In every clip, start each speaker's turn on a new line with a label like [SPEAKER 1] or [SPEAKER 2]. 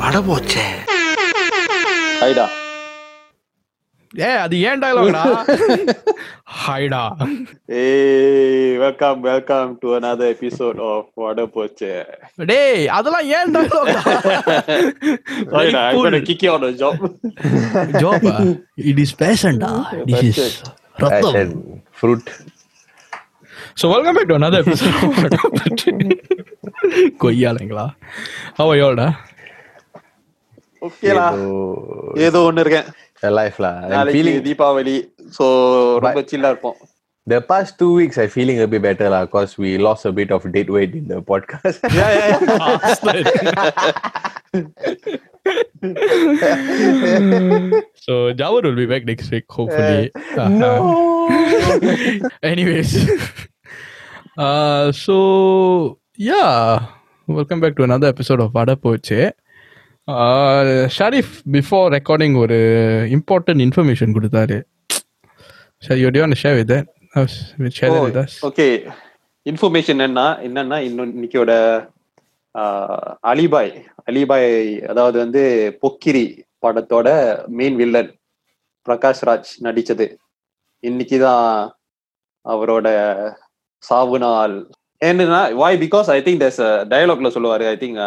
[SPEAKER 1] படம் போச்சே
[SPEAKER 2] ஹைடா
[SPEAKER 3] ஏ அது ஏன் டயலாக்டா ஹைடா
[SPEAKER 2] ஏய் welcome welcome to another episode of வாட போச்சே
[SPEAKER 3] டேய் அதெல்லாம் ஏன் டயலாக்டா
[SPEAKER 2] ஹைடா I'm going to kick you on a job job
[SPEAKER 3] it is passion டா this is ரத்தம்
[SPEAKER 1] fruit
[SPEAKER 3] so welcome back to another episode கொய்யாலைங்களா have யோடா
[SPEAKER 2] Okay lah.
[SPEAKER 1] ஏதோ
[SPEAKER 2] ஏதோ ஒண்ணு இருக்கேன்
[SPEAKER 1] life lah. I'm
[SPEAKER 2] நாளைக்கு
[SPEAKER 1] feeling
[SPEAKER 2] தீபாவளி சோ ரொம்ப சில்லா இருப்போம்
[SPEAKER 1] the past two weeks. I'm feeling a bit better lah, cause we lost a bit of dead weight in the podcast.
[SPEAKER 2] Yeah, yeah, yeah.
[SPEAKER 3] so Jawar will be back next week, hopefully. no. Anyways, Uh, yeah yeah, welcome back to another episode of போச்சு Poche. Sharif before recording ஒரு important information கொடுத்தாரு. சரி you do share with share with
[SPEAKER 2] okay information என்ன என்னன்னா இன்னைக்கோட uh, அலிபாய் அலிபாய் அதாவது வந்து பொக்கிரி படத்தோட main villain Prakash Raj நடித்தது இன்னைக்கு தான் அவரோட சாவு நாள் என்னன்னா why because I think there's டயலாக்ல சொல்லுவாரு ஐ திங்க்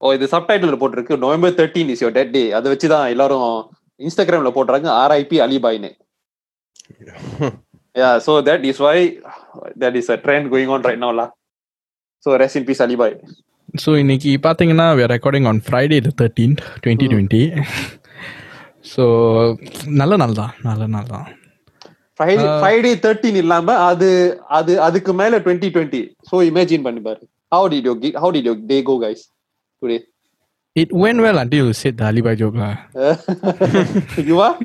[SPEAKER 2] ஓ இது சப்டைட்டில் போட்டிருக்கு November thirteen is your dead day அதை வச்சு தான் எல்லாரும் இன்ஸ்டாகிராமில் போடுறாங்க RIP அலிபாய்னு yeah so that is why that is a trend going on right நோலா so rest in peace Ali bhai
[SPEAKER 3] so இன்னைக்கு பார்த்தீங்கன்னா recording on Friday thirteen twenty twenty so நல்ல நாள் தான் நல்ல நாள் தான்.
[SPEAKER 2] Friday,
[SPEAKER 3] Uh,
[SPEAKER 2] Friday 13 இல்லாம அது அது அதுக்கு மேல 2020. So imagine பண்ணி பாரு. How did your gi- how did your day go, guys? Today.
[SPEAKER 3] It went well until you said the Alibi joke lah.
[SPEAKER 2] you are?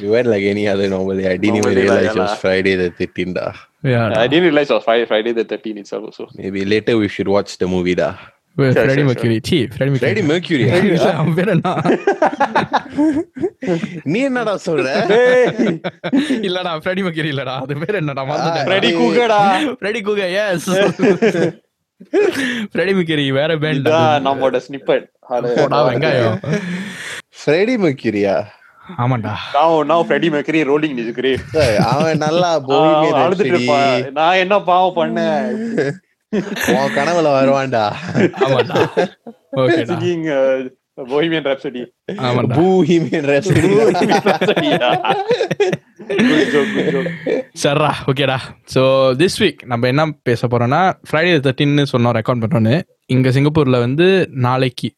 [SPEAKER 1] we went like any other normal day. I didn't
[SPEAKER 2] Normal
[SPEAKER 1] even
[SPEAKER 2] day lah,
[SPEAKER 1] realize
[SPEAKER 2] yeah
[SPEAKER 1] it was
[SPEAKER 2] lah.
[SPEAKER 1] Friday the 13th. dah.
[SPEAKER 3] Yeah.
[SPEAKER 2] I didn't realize it was Friday, Friday the 13 itself also.
[SPEAKER 1] Maybe later we should watch the movie. Da.
[SPEAKER 3] Freddie Mercury see Freddie Mercury
[SPEAKER 1] Mercury நீ என்னடா சொல்ற?
[SPEAKER 3] இல்லடா Freddy Mercury இல்லடா. அது பேர் என்னடா
[SPEAKER 2] Freddie கூகடா
[SPEAKER 3] Freddie கூக எஸ் ஃப்ரெடி மெர்க்யூரி வேற பேண்ட்
[SPEAKER 2] நம்மோட ஸ்னிப்பட்
[SPEAKER 3] போடா வெங்காயம்.
[SPEAKER 1] ஃப்ரெடி மெர்க்யூரியா
[SPEAKER 3] ஆமாண்டா.
[SPEAKER 2] நான் ஃப்ரெடி மெர்க்கரி ரோலிங் நிஜுக்கிறேன்
[SPEAKER 1] அவன் நல்லா
[SPEAKER 2] போயிமே நான் என்ன பாவம் பண்ண
[SPEAKER 1] உன் கனவுல வருவான்டா.
[SPEAKER 3] ஓகேடா.
[SPEAKER 2] Bohemian Rhapsody
[SPEAKER 3] so this week நம்ம என்ன பேச போறோம்னா ஃப்ரைடே தேர்ட்டின்னு சொன்னோம் ரெக்கார்ட் பண்ணுறோன்னு இங்கே சிங்கப்பூரில் வந்து நாளைக்கு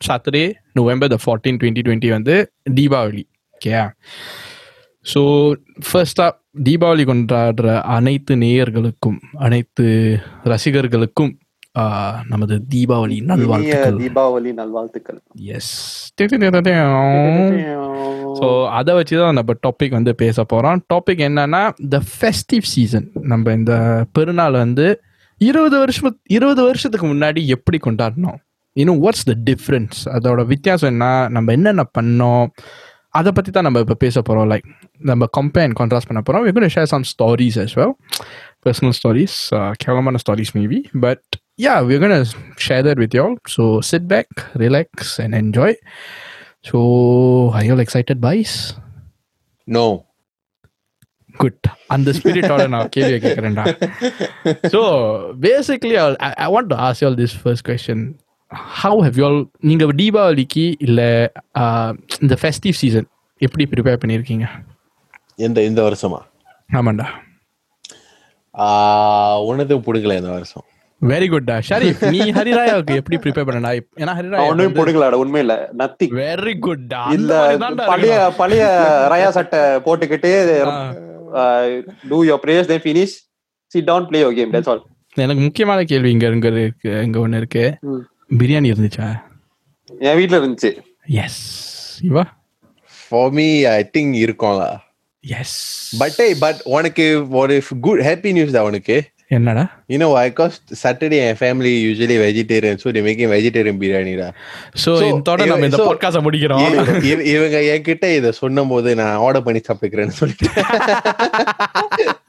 [SPEAKER 3] Saturday November the fourteenth twenty twenty வந்து தீபாவளி. ஓகே ஸோ ஃபர்ஸ்டாக தீபாவளி கொண்டாடுற அனைத்து நேயர்களுக்கும் அனைத்து ரசிகர்களுக்கும் நமது தீபாவளி நல்வாழ்த்துக்கள்.
[SPEAKER 2] தீபாவளி நல்வாழ்த்துக்கள்.
[SPEAKER 3] எஸ் ஸோ அதை வச்சு தான் நம்ம டாபிக் வந்து பேச போகிறோம் டாபிக் என்னன்னா த ஃபெஸ்டிவ் சீசன் நம்ம இந்த பெருநாள் வந்து இருபது வருஷம் இருபது வருஷத்துக்கு முன்னாடி எப்படி கொண்டாடினோம்? இன்னும் வாட்ஸ் த டிஃப்ரென்ஸ் அதோட வித்தியாசம் என்ன? நம்ம என்னென்ன பண்ணோம்? அதை பற்றி தான் நம்ம இப்போ பேச போகிறோம் லைக் நம்ம கம்பேர் அண்ட் கான்ட்ராஸ்ட் பண்ண போகிறோம் we're going to share some stories as well personal stories uh, கேவலமான stories maybe but yeah we're going to share that with you all so sit back relax and enjoy so are you all excited boys
[SPEAKER 1] no
[SPEAKER 3] good அந்த ஸ்பிரிட்டோட நான் கேள்வியை கேட்குறேன்டா so basically I want to ask all this first question how how you all நீங்கள் தீபாவளிக்கு இல்லை இந்த festive season எப்படி ப்ரிப்பேர் பண்ணியிருக்கீங்க?
[SPEAKER 1] எந்த இந்த வருஷமா?
[SPEAKER 3] ஆமாண்டா.
[SPEAKER 1] உனது பிடிக்கல இந்த வருஷம்.
[SPEAKER 3] வெரி குட்டா ஷரீஃப் நீ ஹரிராயாவுக்கு எப்படி ப்ரிப்பேர் பண்ணடா? ஏன்னா ஹரிராயா
[SPEAKER 2] ஒண்ணுமே போடுக்கலாட உண்மையில நத்திங்
[SPEAKER 3] வெரி குட்டா
[SPEAKER 2] இந்த பழைய பழைய ரயா சட்டை போட்டுக்கிட்டு do your prayers then finish sit down play your game that's all
[SPEAKER 3] எனக்கு முக்கியமான கேள்வி இங்க இருக்கு இங்க ஒன்று இருக்கு. பிரியாணி இருந்துச்சா?
[SPEAKER 2] என் வீட்ல இருந்துச்சு.
[SPEAKER 3] எஸ் இவா?
[SPEAKER 1] ஃபார் மீ ஐ திங்க் இருக்கும்ல.
[SPEAKER 3] எஸ்
[SPEAKER 1] பட் பட் உனக்கு ஒரு குட் ஹாப்பி நியூஸ் தான் உனக்கு.
[SPEAKER 3] என்னடா?
[SPEAKER 1] You know I guess Saturday N family usually vegetarian so they making vegetarian பிரியாணிடா
[SPEAKER 3] so இதோட நம்ம இந்த பாட்காஸ்ட் முடிக்கிறோம்.
[SPEAKER 1] இவங்க என்கிட்ட இத சொன்னபோது நான் ஆர்டர் பண்ணி சாப்பிட்டுக்கிறேன்னு
[SPEAKER 3] சொல்லிட்டேன்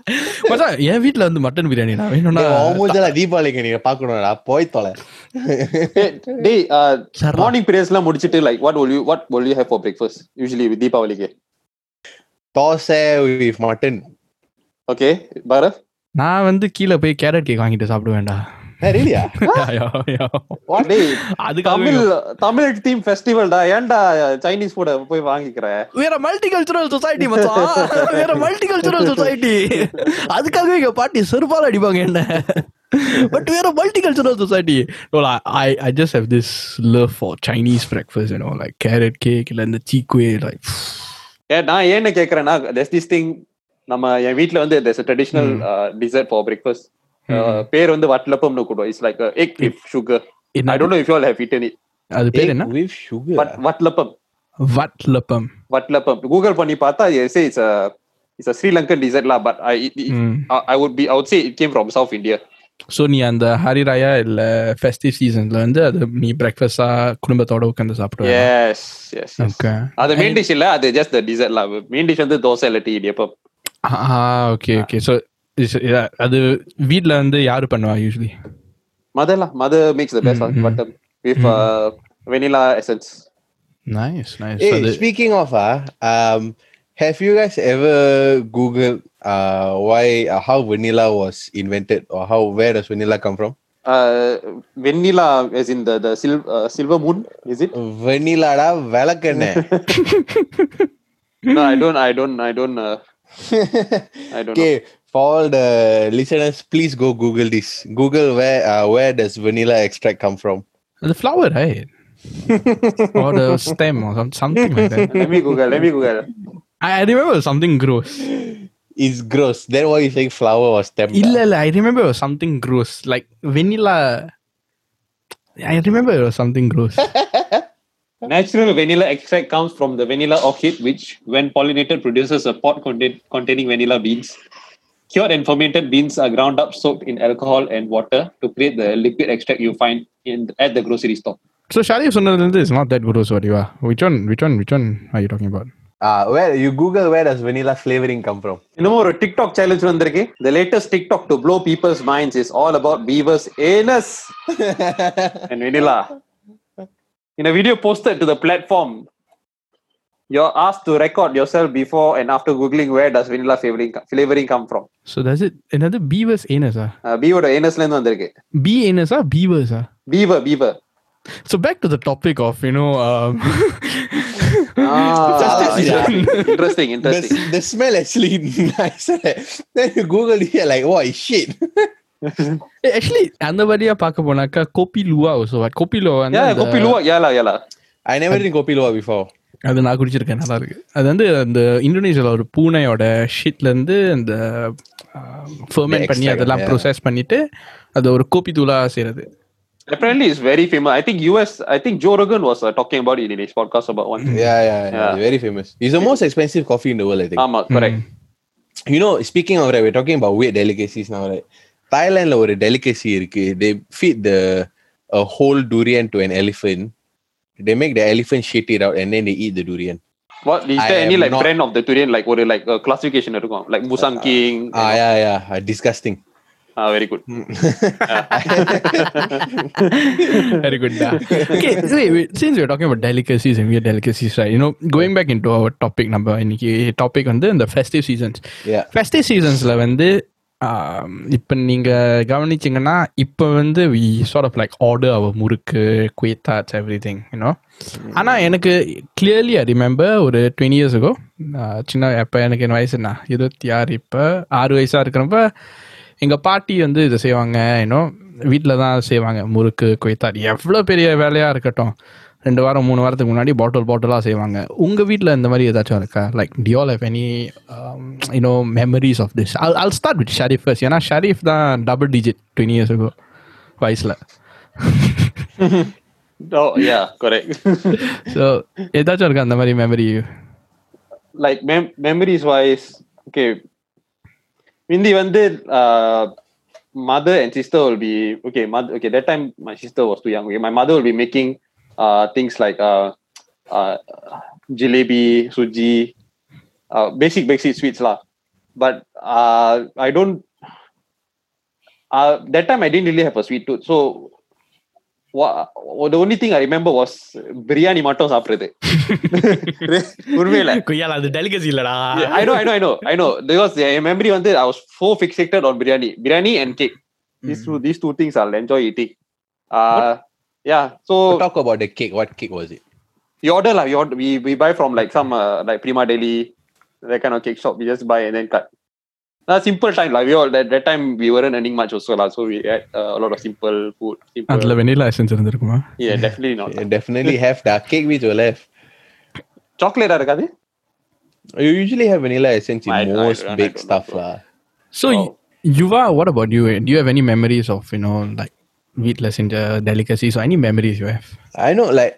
[SPEAKER 3] என் வீட்ல வந்து மட்டன் பிரியாணி நான் வேணும்னா
[SPEAKER 1] மூஞ்சல தீபாவளிக்கு நீங்க பாக்கணும்டா போய் தொலை.
[SPEAKER 2] டேய் மார்னிங் பிரேயர்ஸ் முடிச்சிட்டு like what will you what will you have for breakfast usually தீபாவளிக்கு
[SPEAKER 1] dosa with mutton
[SPEAKER 2] okay Bharat
[SPEAKER 3] நான் வந்து கீழே போய் கேரட் கேக் வாங்கிட்டு சாப்பிடுவேன்டா.
[SPEAKER 2] தமிழ் டீம் ஃபெஸ்டிவல்டா ஏன்டா சைனீஸ் ஃபுட் போய் வாங்கிக்கிற?
[SPEAKER 3] வேற மல்டிகல்ச்சுரல் சொசைட்டி வேற சொசைட்டி அதுக்காகவே எங்க பாட்டி செருப்பால அடிப்பாங்க என்ன. பட் வேற multicultural society I I just have this love for Chinese breakfast you know like carrot cake இல்ல இந்த சீக்வே லைக்
[SPEAKER 2] நான் ஏன்னு கேக்குறேன்னா this thing நம்ம என் வீட்ல வந்து ட்ரெடிஷனல் டிசர்ட் ஃபார் பிரேக்ஃபாஸ்ட் பேர் வந்து வட்லப்பம்னு கூடுவோம் it's like egg with sugar I don't know if you all have eaten it
[SPEAKER 3] அது பேர் என்ன?
[SPEAKER 1] With
[SPEAKER 2] sugar watalappam
[SPEAKER 3] watalappam.
[SPEAKER 2] Watalappam. Google பண்ணி பார்த்தா yes it's it's a Sri Lankan dessert law but I I would be I would say it came from South India
[SPEAKER 3] so நீ அந்த ஹரி ராயா இல்ல festive சீசன்ல வந்து அது நீ பிரேக்ஃபாஸ்டா குடும்பத்தோட உட்காந்து
[SPEAKER 2] சாப்பிடுவ. எஸ் எஸ்
[SPEAKER 3] ஓகே
[SPEAKER 2] அது மெயின் டிஷ் இல்ல அது ஜஸ்ட் தி டிசர்ட் லா மெயின் டிஷ் வந்து தோசை இல்ல tea idiyappam.
[SPEAKER 3] Okay okay so அது வீட்ல வந்து யாரு பண்ணுவா usually
[SPEAKER 2] mother lah mother makes the best
[SPEAKER 3] Mm, mm.
[SPEAKER 2] butter with uh, vanilla essence
[SPEAKER 3] nice nice
[SPEAKER 1] Hey,
[SPEAKER 3] அது
[SPEAKER 1] speaking of ah, um, have you guys ever Googled uh, why uh, how vanilla was invented or how where does vanilla come from?
[SPEAKER 2] uh, vanilla as in the the sil- uh, silver moon is it
[SPEAKER 1] Vanilla da விளக்கெண்ணெய்
[SPEAKER 2] no i don't i don't i don't uh, I don't
[SPEAKER 1] okay, know. for all the listeners, please go Google this. Google where uh, where does vanilla extract come from?
[SPEAKER 3] The flower, right? or the stem or some, something like that.
[SPEAKER 2] Let me Google. Let me Google.
[SPEAKER 3] I, I remember something gross.
[SPEAKER 1] It's gross. Then why you saying flower or stem?
[SPEAKER 3] Illa, illa, I remember something gross. Like vanilla. I remember something gross.
[SPEAKER 2] natural vanilla extract comes from the vanilla orchid which when pollinated produces a pod contain- containing vanilla beans cured and fermented beans are ground up soaked in alcohol and water to create the liquid extract you find in at the grocery store
[SPEAKER 3] so Sharif சொன்னதுல இருந்து is not that gross வடிவா which one which one which one are you talking about
[SPEAKER 1] Ah, where you Google where does vanilla flavoring come from?
[SPEAKER 2] இன்னமும் ஒரு TikTok challenge வந்திருக்கு the latest tiktok to blow people's minds is all about beavers anus and vanilla in a video posted to the platform you're asked to record yourself before and after googling where does vanilla flavoring flavoring come from
[SPEAKER 3] so does it என்னது beavers anus ah
[SPEAKER 2] uh, beaver anusல இருந்து வந்திருக்கு
[SPEAKER 3] bee anus ah beavers ah
[SPEAKER 2] beaver beaver
[SPEAKER 3] so back to the topic of you know um,
[SPEAKER 2] ah, yeah. interesting
[SPEAKER 1] the,
[SPEAKER 2] interesting
[SPEAKER 1] the smell actually nice. then you Google it you're like, what shit?
[SPEAKER 3] Eh, actually அந்த வழியா பார்க்க போனாக்கா Gopi Lua also what Gopi Lua வந்து
[SPEAKER 2] yeah
[SPEAKER 3] அந்த-
[SPEAKER 2] kopi luwak yeah lah yeah lah
[SPEAKER 1] I never drink kopi luwak before.
[SPEAKER 3] அது நான் குடிச்சிருக்கேன் நல்லா இருக்கு அது வந்து அந்த இந்தோனேஷியால ஒரு பூனையோட ஷீட்ல இருந்து அந்த ஃபெர்மெண்ட் பண்ணி
[SPEAKER 1] extract,
[SPEAKER 3] அதெல்லாம்
[SPEAKER 1] yeah.
[SPEAKER 3] ப்ரோசஸ் பண்ணிட்டு அது ஒரு கோபி தூளா செய்யறது
[SPEAKER 2] apparently it's very famous i think us i think joe rogan was uh, talking about it in his podcast about one
[SPEAKER 1] Yeah, yeah, yeah,
[SPEAKER 2] Yeah.
[SPEAKER 1] Very famous. It's the most expensive coffee in the world, I think.
[SPEAKER 2] ஆமா correct
[SPEAKER 1] you know, speaking of that, we're talking about weird delicacies now, right? They ஒரு delicacy இருக்கு they feed the whole durian to an elephant they make the elephant shit it out and then they eat the durian.
[SPEAKER 2] What is there any like
[SPEAKER 1] not...
[SPEAKER 2] brand of the durian like or like uh, classification like Musang King?
[SPEAKER 1] Ah uh, yeah yeah uh, disgusting.
[SPEAKER 2] Ah, very good. Hmm.
[SPEAKER 3] very good. Yeah. Okay, so since we're talking about delicacies and weird delicacies, right? You know, going back into our topic number, topic on the, the festive seasons.
[SPEAKER 1] Yeah.
[SPEAKER 3] Festive seasons, la, when the இப்போ நீங்கள் கவனிச்சிங்கன்னா இப்போ வந்து we sort of like order our murukku குயத்தாட்ஸ் everything you know ஆனால் எனக்கு clearly I remember ஒரு twenty இயர்ஸுக்கோ சின்ன எப்போ எனக்கு என் வயசு என்ன இருபத்தி ஆறு இப்போ ஆறு வயசாக இருக்கிறப்ப எங்கள் பாட்டி வந்து இதை செய்வாங்க யூனோ வீட்டில் தான் செய்வாங்க முறுக்கு குயத்தாட் எவ்வளோ பெரிய வேலையாக இருக்கட்டும். ரெண்டு வாரம் மூணு வாரத்துக்கு முன்னாடி பாட்டில் பாட்டிலாக செய்வாங்க உங்கள் வீட்டில் இந்த மாதிரி ஏதாச்சும் இருக்கா லைக் டியோல் have any you know memories of this Al Al start with Sharif first ஏன்னா ஷரீஃப் தான் டபுள் டிஜிட் டுவெண்ட்டி இயர்ஸ் இருக்கும் வயசில்
[SPEAKER 2] Oh, yeah, correct.
[SPEAKER 3] ஸோ ஏதாச்சும் இருக்கா அந்த மாதிரி memory
[SPEAKER 2] like mem- memories wise, okay. மிந்தி வந்து ஆஹ், mother and sister will be okay. Mother, okay, that time my sister was too young. Okay, my mother will be making uh things like uh uh jalebi, suji, uh basic basic sweets lah. But uh I don't. Uh, that time I didn't really have a sweet tooth, so what, the only thing I remember was biryani மட்டும் சாப்பிடுறது உண்மையில
[SPEAKER 3] கொய்யால அது delicacy இல்லடா
[SPEAKER 2] Yeah, I know, I know, I know, I know. Because uh, memory வந்து I was so fixated on biryani, biryani and cake. These two, these two things I'll enjoy eating. Uh, yeah. So
[SPEAKER 1] Talk about the cake. What cake was it?
[SPEAKER 2] you order like you order, we we buy from like some uh, like Prima Deli, that kind of cake shop. We just buy and then cut. Uh, simple time like we all that, that time we weren't earning much also lah, so we had uh, a lot of simple food. Simple.
[SPEAKER 3] அதுல vanilla essence இருந்திருக்குமா
[SPEAKER 2] Yeah, definitely not.
[SPEAKER 1] You definitely have the cake which will have.
[SPEAKER 2] Chocolate ah இருக்காது?
[SPEAKER 1] You usually have vanilla essence in
[SPEAKER 2] I- I
[SPEAKER 1] most
[SPEAKER 2] don't- I
[SPEAKER 1] baked
[SPEAKER 2] don't
[SPEAKER 1] stuff
[SPEAKER 2] know.
[SPEAKER 1] lah.
[SPEAKER 3] So,
[SPEAKER 2] Oh.
[SPEAKER 3] Yuva, what about you? Do you have any memories of, you know, like வீட்டில் செஞ்ச delicacy so any memories you have
[SPEAKER 1] I know like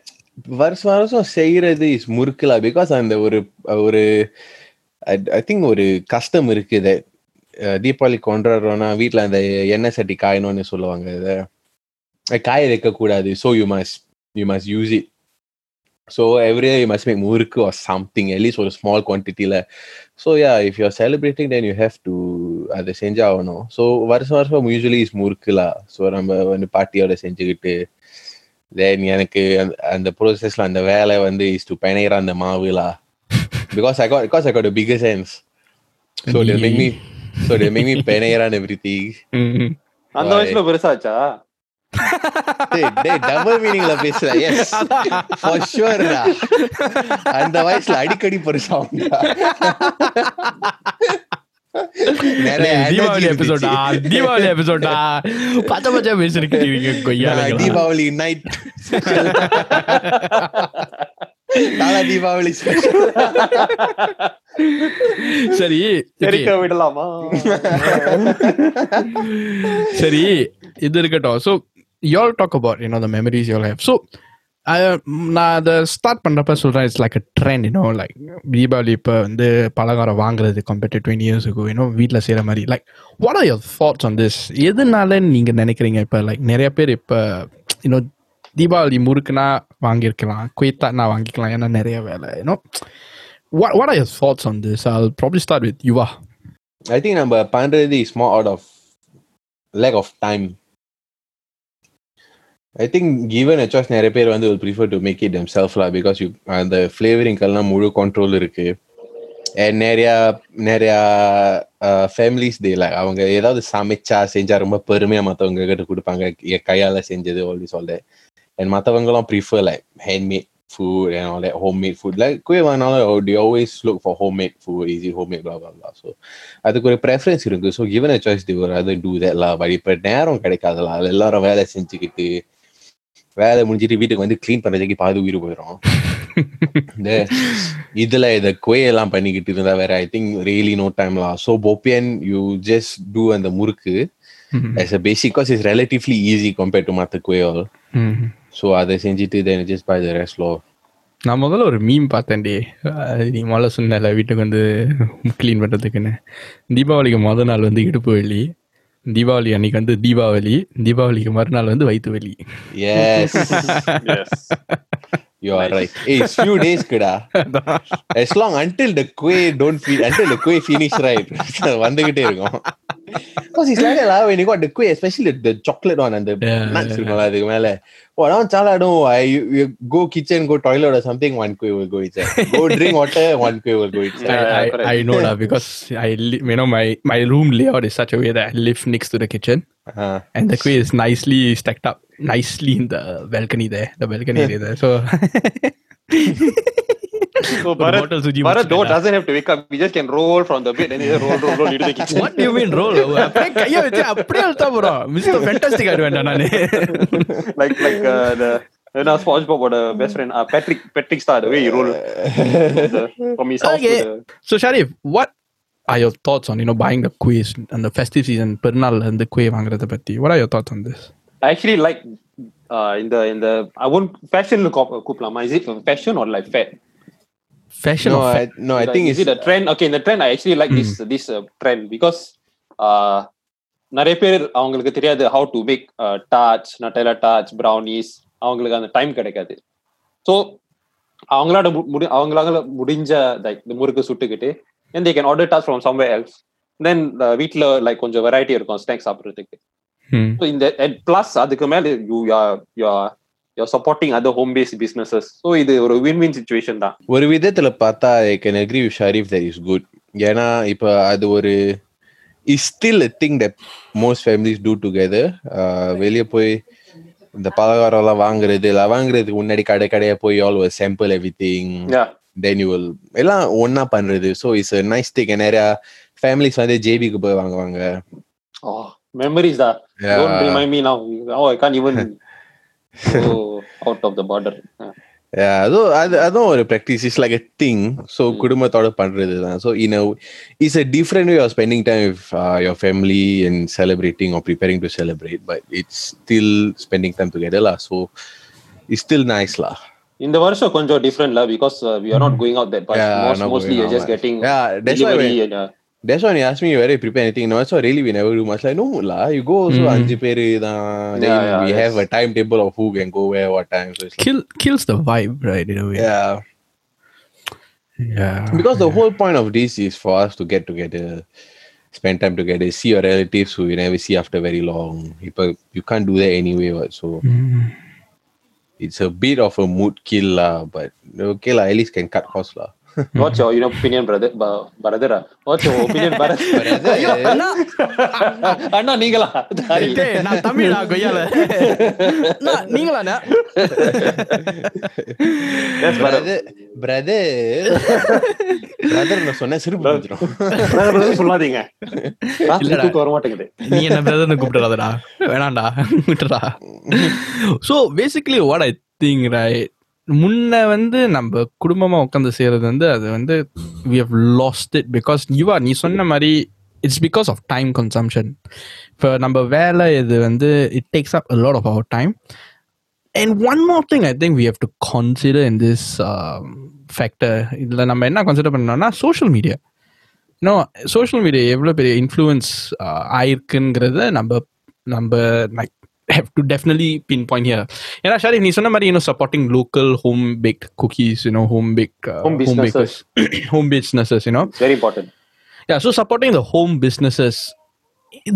[SPEAKER 1] வருஷம் வருஷம் செய்கிறது is முறுக்கலா because அந்த ஒரு ஒரு I think ஒரு கஷ்டம் இருக்குது uh, தீபாவளி கொண்டாடுறோம்னா வீட்டில் அந்த எண்ணெய் சட்டி காயணும்னு சொல்லுவாங்க இதை. காய வைக்கக்கூடாது. So you must you must use it so every you must make murukku or something at least ஒரு small குவான்டிட்டியில் so yeah if you're celebrating then you have to அதை செஞ்சாகணும் ஸோ வருஷம் வருஷம் யூஸ்வலி இஸ் முறுக்குலா ஸோ நம்ம வந்து பாட்டியோட செஞ்சுக்கிட்டு தென் எனக்கு அந்த- ப்ரோசஸ்ல அந்த வேலை வந்து இஸ் டு பிணைகிற அந்த மாவுலா because I got because I got bigger sense so they make me so they make me பிணைகிற and everything
[SPEAKER 3] Mm-hmm.
[SPEAKER 2] அந்த? வயசுல பெருசாச்சா?
[SPEAKER 1] டபுள் மீனிங்ல பேசுற. எஸ் ஃபார் அந்த வயசுல அடிக்கடி நிறைய
[SPEAKER 3] தீபாவளி எபிசோடா. தீபாவளி எபிசோடா பச்ச பச்சா பேசிருக்கீங்க
[SPEAKER 1] தீபாவளி நைட் நாளா தீபாவளி special.
[SPEAKER 3] சரி
[SPEAKER 2] தெரிக்க விடலாமா?
[SPEAKER 3] சரி இது இருக்கட்டும். So you all talk about you know the memories you'll have so நான் அதை ஸ்டார்ட் பண்ணுறப்ப சொல்கிறேன் it's like a trend you know like Deepavali இப்போ வந்து பலகாரம் வாங்குறது கம்பேர்ட் டு டுவெண்ட்டி இயர்ஸுக்கு யூனோ வீட்டில் செய்கிற மாதிரி like what are your thoughts on this எதுனால நீங்கள் நினைக்கிறீங்க இப்போ லைக் நிறைய பேர் இப்போ யூனோ தீபாவளி முறுக்குனா வாங்கியிருக்கலாம் குயித்தானா வாங்கிக்கலாம் ஏன்னா நிறைய வேலை you know what what are your thoughts on this? I'll probably start with Yuva.
[SPEAKER 1] I think நம்ம பண்றது is more out of lack of time. I think given a நிறைய பேர் வந்து ஒரு prefer to make it them self because you அந்த ஃப்ளேவரிங்கெல்லாம் முழு control இருக்கு அண்ட் நிறையா நிறையா uh, ஃபேமிலிஸ் டேல அவங்க ஏதாவது சமைச்சா செஞ்சா ரொம்ப பெருமையாக மற்றவங்க கிட்ட கொடுப்பாங்க என் கையால் செஞ்சது ஆல்ரெடி சொல்ல அண்ட் மற்றவங்களாம் prefer like handmade food and all that homemade food. Like kuih oh, vanala, they always look for homemade food, easy homemade, blah blah blah. அதுக்கு ஒரு ப்ரெஃபரன்ஸ் இருக்குது so given a choice, they ஒரு அது two that lah. But இப்ப நேரம் கிடைக்காதலாம் எல்லாரும் வேலை செஞ்சுக்கிட்டு வேலை முடிஞ்சிட்டு வீட்டுக்கு வந்து க்ளீன் பண்றதுக்கு பாதி உயிர் போயிடும் இந்த இதுல இத குவே எல்லாம் பண்ணிக்கிட்டு இருந்தா வேற ஐ திங்க் ரியலி நோ டைம்லா ஸோ போப்பியன் யூ ஜஸ்ட் டூ அந்த murukku. as a basic cause it's relatively easy compared to குவே ஆல் ஸோ அதை செஞ்சுட்டு then just buy the rest law
[SPEAKER 3] நான் முதல்ல ஒரு மீம் பார்த்தேன்டி நீ முதல்ல சொன்னல வீட்டுக்கு வந்து க்ளீன் பண்ணுறதுக்குன்னு தீபாவளிக்கு முதல் நாள் வந்து இடுப்பு வலி. தீபாவளி அன்னைக்கு வந்து தீபாவளி தீபாவளிக்கு மறுநாள் வந்து வயிற்று வலி
[SPEAKER 1] you are right hey it's few days குடா as long until the quay don't feed until the quay finish right வந்துகிட்டே இருக்கும் because it's like that lah when you got the quay especially the, the chocolate one and the
[SPEAKER 3] Yeah,
[SPEAKER 1] nuts
[SPEAKER 3] yeah,
[SPEAKER 1] இருக்கும்ல அதுக்கு மேல oh நான் சாலாடும் I you, you go kitchen go toilet or something one quay will go inside go drink water one quay will go inside
[SPEAKER 3] I,
[SPEAKER 2] Yeah,
[SPEAKER 3] I,
[SPEAKER 2] correct.
[SPEAKER 3] I know that because I li- you know my my room layout is such a way that I live next to the kitchen
[SPEAKER 1] uh,
[SPEAKER 3] and the quay is nicely stacked up nicely in the balcony there the balcony area there so
[SPEAKER 2] So
[SPEAKER 3] ஒரு
[SPEAKER 2] Bharat,
[SPEAKER 3] bottle Suji
[SPEAKER 2] Bharat though
[SPEAKER 3] முடிச்சுட்டேன்டா.
[SPEAKER 2] doesn't have to wake up. We just can roll from the bed and then roll, roll, roll into the kitchen.
[SPEAKER 3] What do you mean roll? அப்படியே கைய வச்சு அப்படியே அழுத்தா போறோம் mister fantastic ஆயிடுவேன்டா நானு
[SPEAKER 2] like like uh, the you know SpongeBob or the best friend uh, Patrick Patrick Star the way he roll the, from his house
[SPEAKER 3] Okay.
[SPEAKER 2] to the
[SPEAKER 3] So Sharif, what are your thoughts on you know buying the quiz and the festive season பெருநாள் இந்த குவே வாங்குறத பத்தி what are your thoughts on this
[SPEAKER 2] I actually like uh, in the in the I won't fashion look of Kuplama. Is it fashion or like fat?
[SPEAKER 3] fashion
[SPEAKER 1] no
[SPEAKER 3] or
[SPEAKER 1] I, no I
[SPEAKER 2] Like,
[SPEAKER 1] think
[SPEAKER 2] is
[SPEAKER 1] it's
[SPEAKER 2] it a trend? Okay, in the trend, I actually like this this uh, trend because uh, நிறைய பேர் அவங்களுக்கு தெரியாது how to make டாச் Nutella டாச் brownies அவங்களுக்கு அந்த time கிடைக்காது. So அவங்களால முடி அவங்களால முடிஞ்ச லைக் இந்த murukku சுட்டுக்கிட்டு and they can order touch from somewhere else. தென் வீட்ல லைக் கொஞ்சம் வெரைட்டி இருக்கும் ஸ்நாக்ஸ் சாப்பிடுறதுக்கு.
[SPEAKER 3] Hmm.
[SPEAKER 2] இந்த பிளஸ் அதுக்கு மேல you you you supporting other home based businesses so இது ஒரு வின் வின் சுச்சுவேஷன் தான்.
[SPEAKER 1] ஒரு விதத்துல பார்த்தா I can agree with Sharif that is good ஏன்னா இப்போ அது ஒரு is still a thing that most families do together வெளியே போய் இந்த பலகாரம் எல்லாம் வாங்குறது எல்லாம் வாங்குறதுக்கு முன்னாடி கடை கடையா போய் ஆல் ஒரு sample
[SPEAKER 2] everything
[SPEAKER 1] then you will எல்லாம் ஒண்ணா பண்றது. ஸோ இட்ஸ் நைஸ் திங் நிறையா ஃபேமிலிஸ் வந்து ஜேபிக்கு போய் வாங்குவாங்க.
[SPEAKER 2] மெமரிஸ் தான்.
[SPEAKER 1] Yeah.
[SPEAKER 2] Don't remind me now. Oh, I can't even go out of the border. Yeah.
[SPEAKER 1] Yeah, அதுவும் அது அதுவும் ஒரு practice is like a thing so குடும்பத்தோட பண்றது தான் so in it's a different way of spending time with your family and celebrating or preparing to celebrate but it's still spending time together law so it's still nice லா
[SPEAKER 2] இந்த வருஷம் கொஞ்சம் different lah because uh, we are not going out that much.
[SPEAKER 1] Yeah,
[SPEAKER 2] Most,
[SPEAKER 1] not
[SPEAKER 2] mostly
[SPEAKER 1] going that's why when he asked me whether I prepare anything. No, so really we never do much. Like, no, la, you go also mm-hmm.
[SPEAKER 2] Yeah, yeah,
[SPEAKER 1] we
[SPEAKER 2] yes.
[SPEAKER 1] have a timetable of who can go where, what time. So it's
[SPEAKER 3] Kill, like, kills the vibe, right? In a way.
[SPEAKER 1] Yeah.
[SPEAKER 3] Yeah.
[SPEAKER 1] Because the yeah. whole point of this is for us to get together, spend time together, see your relatives who you never see after very long. People, you can't do that anyway. So
[SPEAKER 3] mm.
[SPEAKER 1] it's a bit of a mood kill, la, but okay, la, at least can cut costs.
[SPEAKER 2] What's your opinion, brother? Brother, what's your opinion, brother? அண்ணா நீங்களா?
[SPEAKER 3] நான் தமிழா கொய்யால. நீங்களாண்ணா
[SPEAKER 1] brother brother சொன்ன சிரிப்பு
[SPEAKER 2] வந்துரும் சொல்லாதீங்க. வர மாட்டேங்குது
[SPEAKER 3] நீ என்ன பிரதர்னு கூப்பிடுறாதடா வேணாண்டா விட்டுடா so basically what I think right முன்ன வந்து நம்ம குடும்பமா உட்காந்து செய்யறது வந்து அது வந்து we have lost it because யூஆ நீ சொன்ன மாதிரி it's because of time consumption இப்போ நம்ம வேலை இது வந்து it takes up lot of our time and one more thing I think we have to consider in this factor இதில் நம்ம என்ன கன்சிடர் பண்ணோம்னா சோஷியல் மீடியா இன்னும் சோஷியல் மீடியா எவ்வளோ பெரிய இன்ஃப்ளூயன்ஸ் ஆயிருக்குங்கிறத நம்ம நம்ம like have to definitely pin point here ஏன்னா ஷாரி நீ சொன்ன மாதிரி இன்னும் supporting local home bake cookies you know home bake
[SPEAKER 2] Home businesses.
[SPEAKER 3] Home businesses you know
[SPEAKER 2] very important
[SPEAKER 3] Yeah, so supporting the home businesses,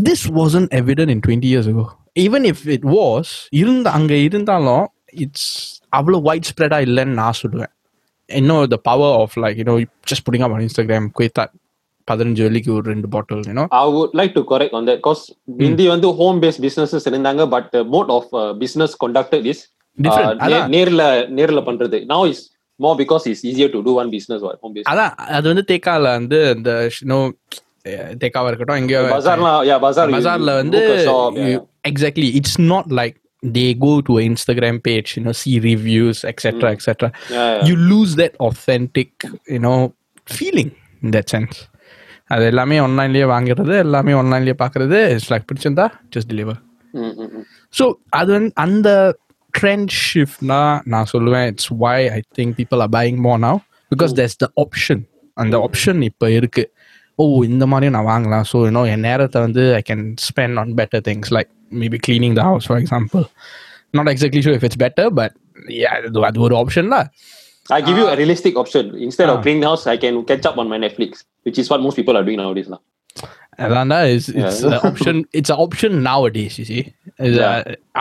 [SPEAKER 3] this wasn't evident in 20 years ago. Even if it was, இருந்த அங்க இருந்தாலும் it's அவ்வளோ white ஸ்ப்ரெடாக இல்லைன்னு நான் சொல்லுவேன் இன்னும் the power of like you know just putting up on Instagram குயித்தாட் பதினஞ்சு வெள்ளிக்கு ஒரு ரெண்டு bottle you know
[SPEAKER 2] I would like to correct on that because Hindi வந்து home based businesses இருந்தாங்க but the mode of uh, business conducted is
[SPEAKER 3] Different.
[SPEAKER 2] uh, நே-
[SPEAKER 3] அதான்.
[SPEAKER 2] நேர்ல நேர்ல பண்றது now is more because it's easier to do one business or home based
[SPEAKER 3] அதான் அது வந்து தேக்கால வந்து இந்த நோ தேக்காவா இருக்கட்டும் எங்கேயோ
[SPEAKER 2] பஜார்லாம் yeah பஜார் you-
[SPEAKER 3] பஜார்ல
[SPEAKER 2] you
[SPEAKER 3] வந்து
[SPEAKER 2] book a shop, yeah, yeah.
[SPEAKER 3] Exactly it's not like they go to Instagram page you know C reviews etcetera etcetera
[SPEAKER 2] Yeah, yeah.
[SPEAKER 3] you lose that authentic you know feeling in that sense அது எல்லாமே ஆன்லைன்லயே வாங்குறது எல்லாமே ஆன்லைன்லயே பார்க்கறது it's like பிடிச்சிருந்தா just deliver. So அது வந்து அந்த ட்ரெண்ட் ஷிஃப்ட்னா நான் சொல்லுவேன் it's why I think people are buying more now because there's the option அந்த ஆப்ஷன் இப்போ இருக்கு. ஓ இந்த மாதிரியும் நான் வாங்கலாம். ஸோ இன்னும் என் நேரத்தை வந்து I can spend on better things like maybe cleaning the house for example not exactly so if it's better but அது ஒரு ஆப்ஷன் தான்.
[SPEAKER 2] I give you a realistic option instead of
[SPEAKER 3] Ah.
[SPEAKER 2] cleaning house I can catch up on my Netflix which is what most people are doing nowadays lah.
[SPEAKER 3] அதான்டா it's it's
[SPEAKER 2] Yeah.
[SPEAKER 3] Option it's option now days you
[SPEAKER 2] Yeah.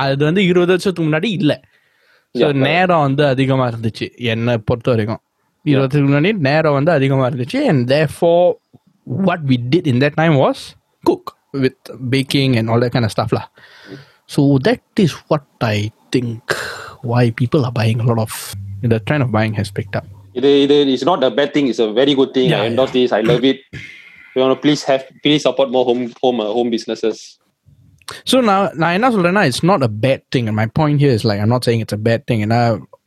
[SPEAKER 3] அது வந்து இருபது வருஷத்துக்கு முன்னாடி இல்லை so
[SPEAKER 2] Yeah, correct.
[SPEAKER 3] நேரம் வந்து அதிகமா இருந்துச்சு என்னை பொறுத்த வரைக்கும் இருபது வருஷத்துக்கு முன்னாடி நேரம் வந்து அதிகமா இருந்துச்சு and there for what we did in that time was cook with baking and all that kind of ஸ்டாஃப்லா so that is what I think why people are buying a lot of the trend of buying has picked up
[SPEAKER 2] இது இது is not a bad thing it's a very good thing
[SPEAKER 3] Yeah,
[SPEAKER 2] I endorse this I love it you want to please have please support more home home uh, home businesses
[SPEAKER 3] So now, நான் என்ன சொல்றேன்னா it's not a bad thing my point here is like I'm not saying it's a bad thing ஏன்னா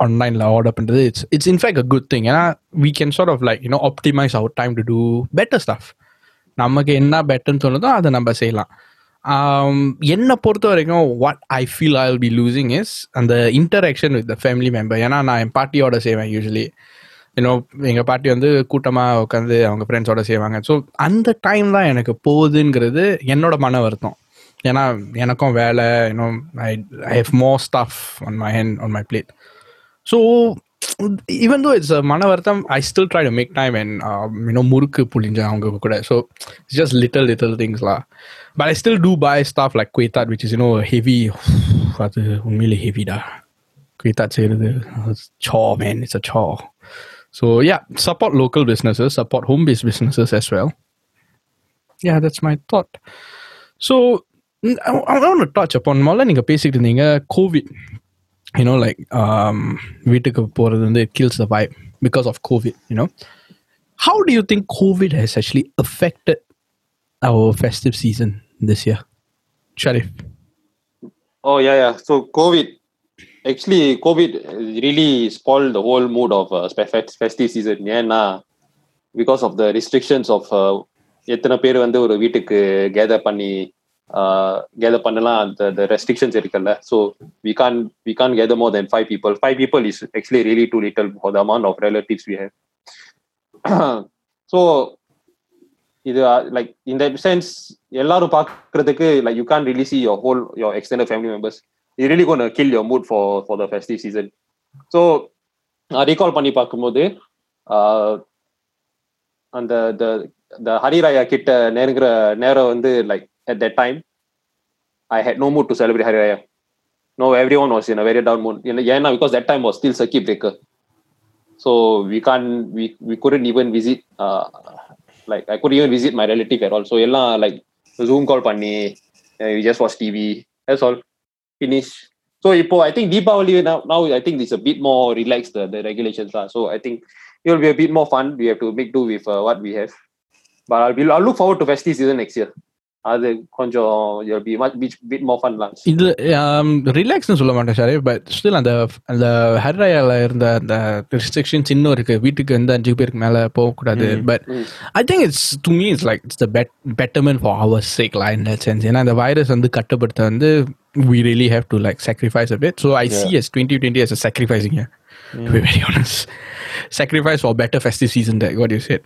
[SPEAKER 3] ஆன்லைனில் order பண்ணுறது it's it's in fact a good thing ஏன்னா we can chart of like you know optimise our time to do better stuff நமக்கு என்ன பெட்டர்னு தோணுதோ அதை நம்ம செய்யலாம் Um, Um, என்னை பொறுத்த வரைக்கும் what I feel I will be losing is அந்த interaction with the family member ஏன்னா நான் என் பாட்டியோட செய்வேன் யூஸ்வலி இன்னும் எங்கள் பாட்டி வந்து கூட்டமாக உட்காந்து அவங்க ஃப்ரெண்ட்ஸோட செய்வாங்க. ஸோ அந்த டைம் தான் எனக்கு போகுதுங்கிறது என்னோட மன வருத்தம். ஏன்னா எனக்கும் வேலை இன்னும் I I have more stuff on my hand on my plate so even though it's மன வருத்தம் I still try to make time and இன்னும் முறுக்கு புளிஞ்சேன் அவங்க கூட. So it's just little little திங்ஸ்லா but I still two by staff like குயித்தாட் which is you know heavy அது உண்மையிலே ஹெவிடா குயித்தாட் செய்கிறது so man it's a so so yeah support local businesses support home based businesses as well yeah that's my thought so mm, I, I want to touch upon முதல்ல நீங்க பேசிட்டு இருந்தீங்க Covid you know like um வீட்டுக்கு போறது வந்து it kills the vibe because of covid you know how do you think covid has actually affected our festive season this year. Sharif.
[SPEAKER 2] Oh yeah, yeah. So COVID, actually, COVID really spoiled the whole mood of uh, festive season. ஏன்னா because of the restrictions of எத்தனை பேர் வந்து ஒரு வீட்டுக்கு gather பண்ணி uh, gather பண்ணலாம் அந்த restrictions இருக்குல்ல so we can't we can't gather more then five people five people is actually really too little for the amount of relatives we have so இது லைக் இந்த சென்ஸ் எல்லாரும் பார்க்கறதுக்கு like you Khan really C your whole your extended family members இது really gonna kill your mood for for the festive season so recall பண்ணி பார்க்கும்போது ஆஹ், அந்த த த ஹரிராயா கிட்ட நெருங்குற நேரம் வந்து like at that time I had no mood to celebrate Hari Raya no everyone was in a very down mood ஏன்னா because that time was still circuit breaker so we can't we we couldn't even visit uh, like I couldn't even visit my relative at all. So எல்லாம் like Zoom call பண்ணி uh, we just watch TV. That's all. Finish. So இப்போ I think Deepavali now now I think it's a bit more relaxed the, the regulations are. So I think it will be a bit more fun. We have to make do with uh, what we have. But I'll be I'll look forward to festive season next year. அது கொஞ்சம் be much
[SPEAKER 3] இது um, ரிலாக்ஸ்னு சொல்ல மாட்டேன் sir but still அந்த அந்த ஹர்ராயால இருந்த அந்த ரெஸ்ட்ரிக்ஷன்ஸ் இன்னும் இருக்கு. வீட்டுக்கு வந்து அஞ்சு பேருக்கு மேல போகக்கூடாது
[SPEAKER 2] but
[SPEAKER 3] I think it's to me it's like it's the bet betterment for our sake law in sense ஏன்னா அந்த வைரஸ் வந்து கட்டுப்படுத்த வந்து we really have to like sacrifice a bit so I see as twenty twenty as a very honest sacrifice for better festive season what you said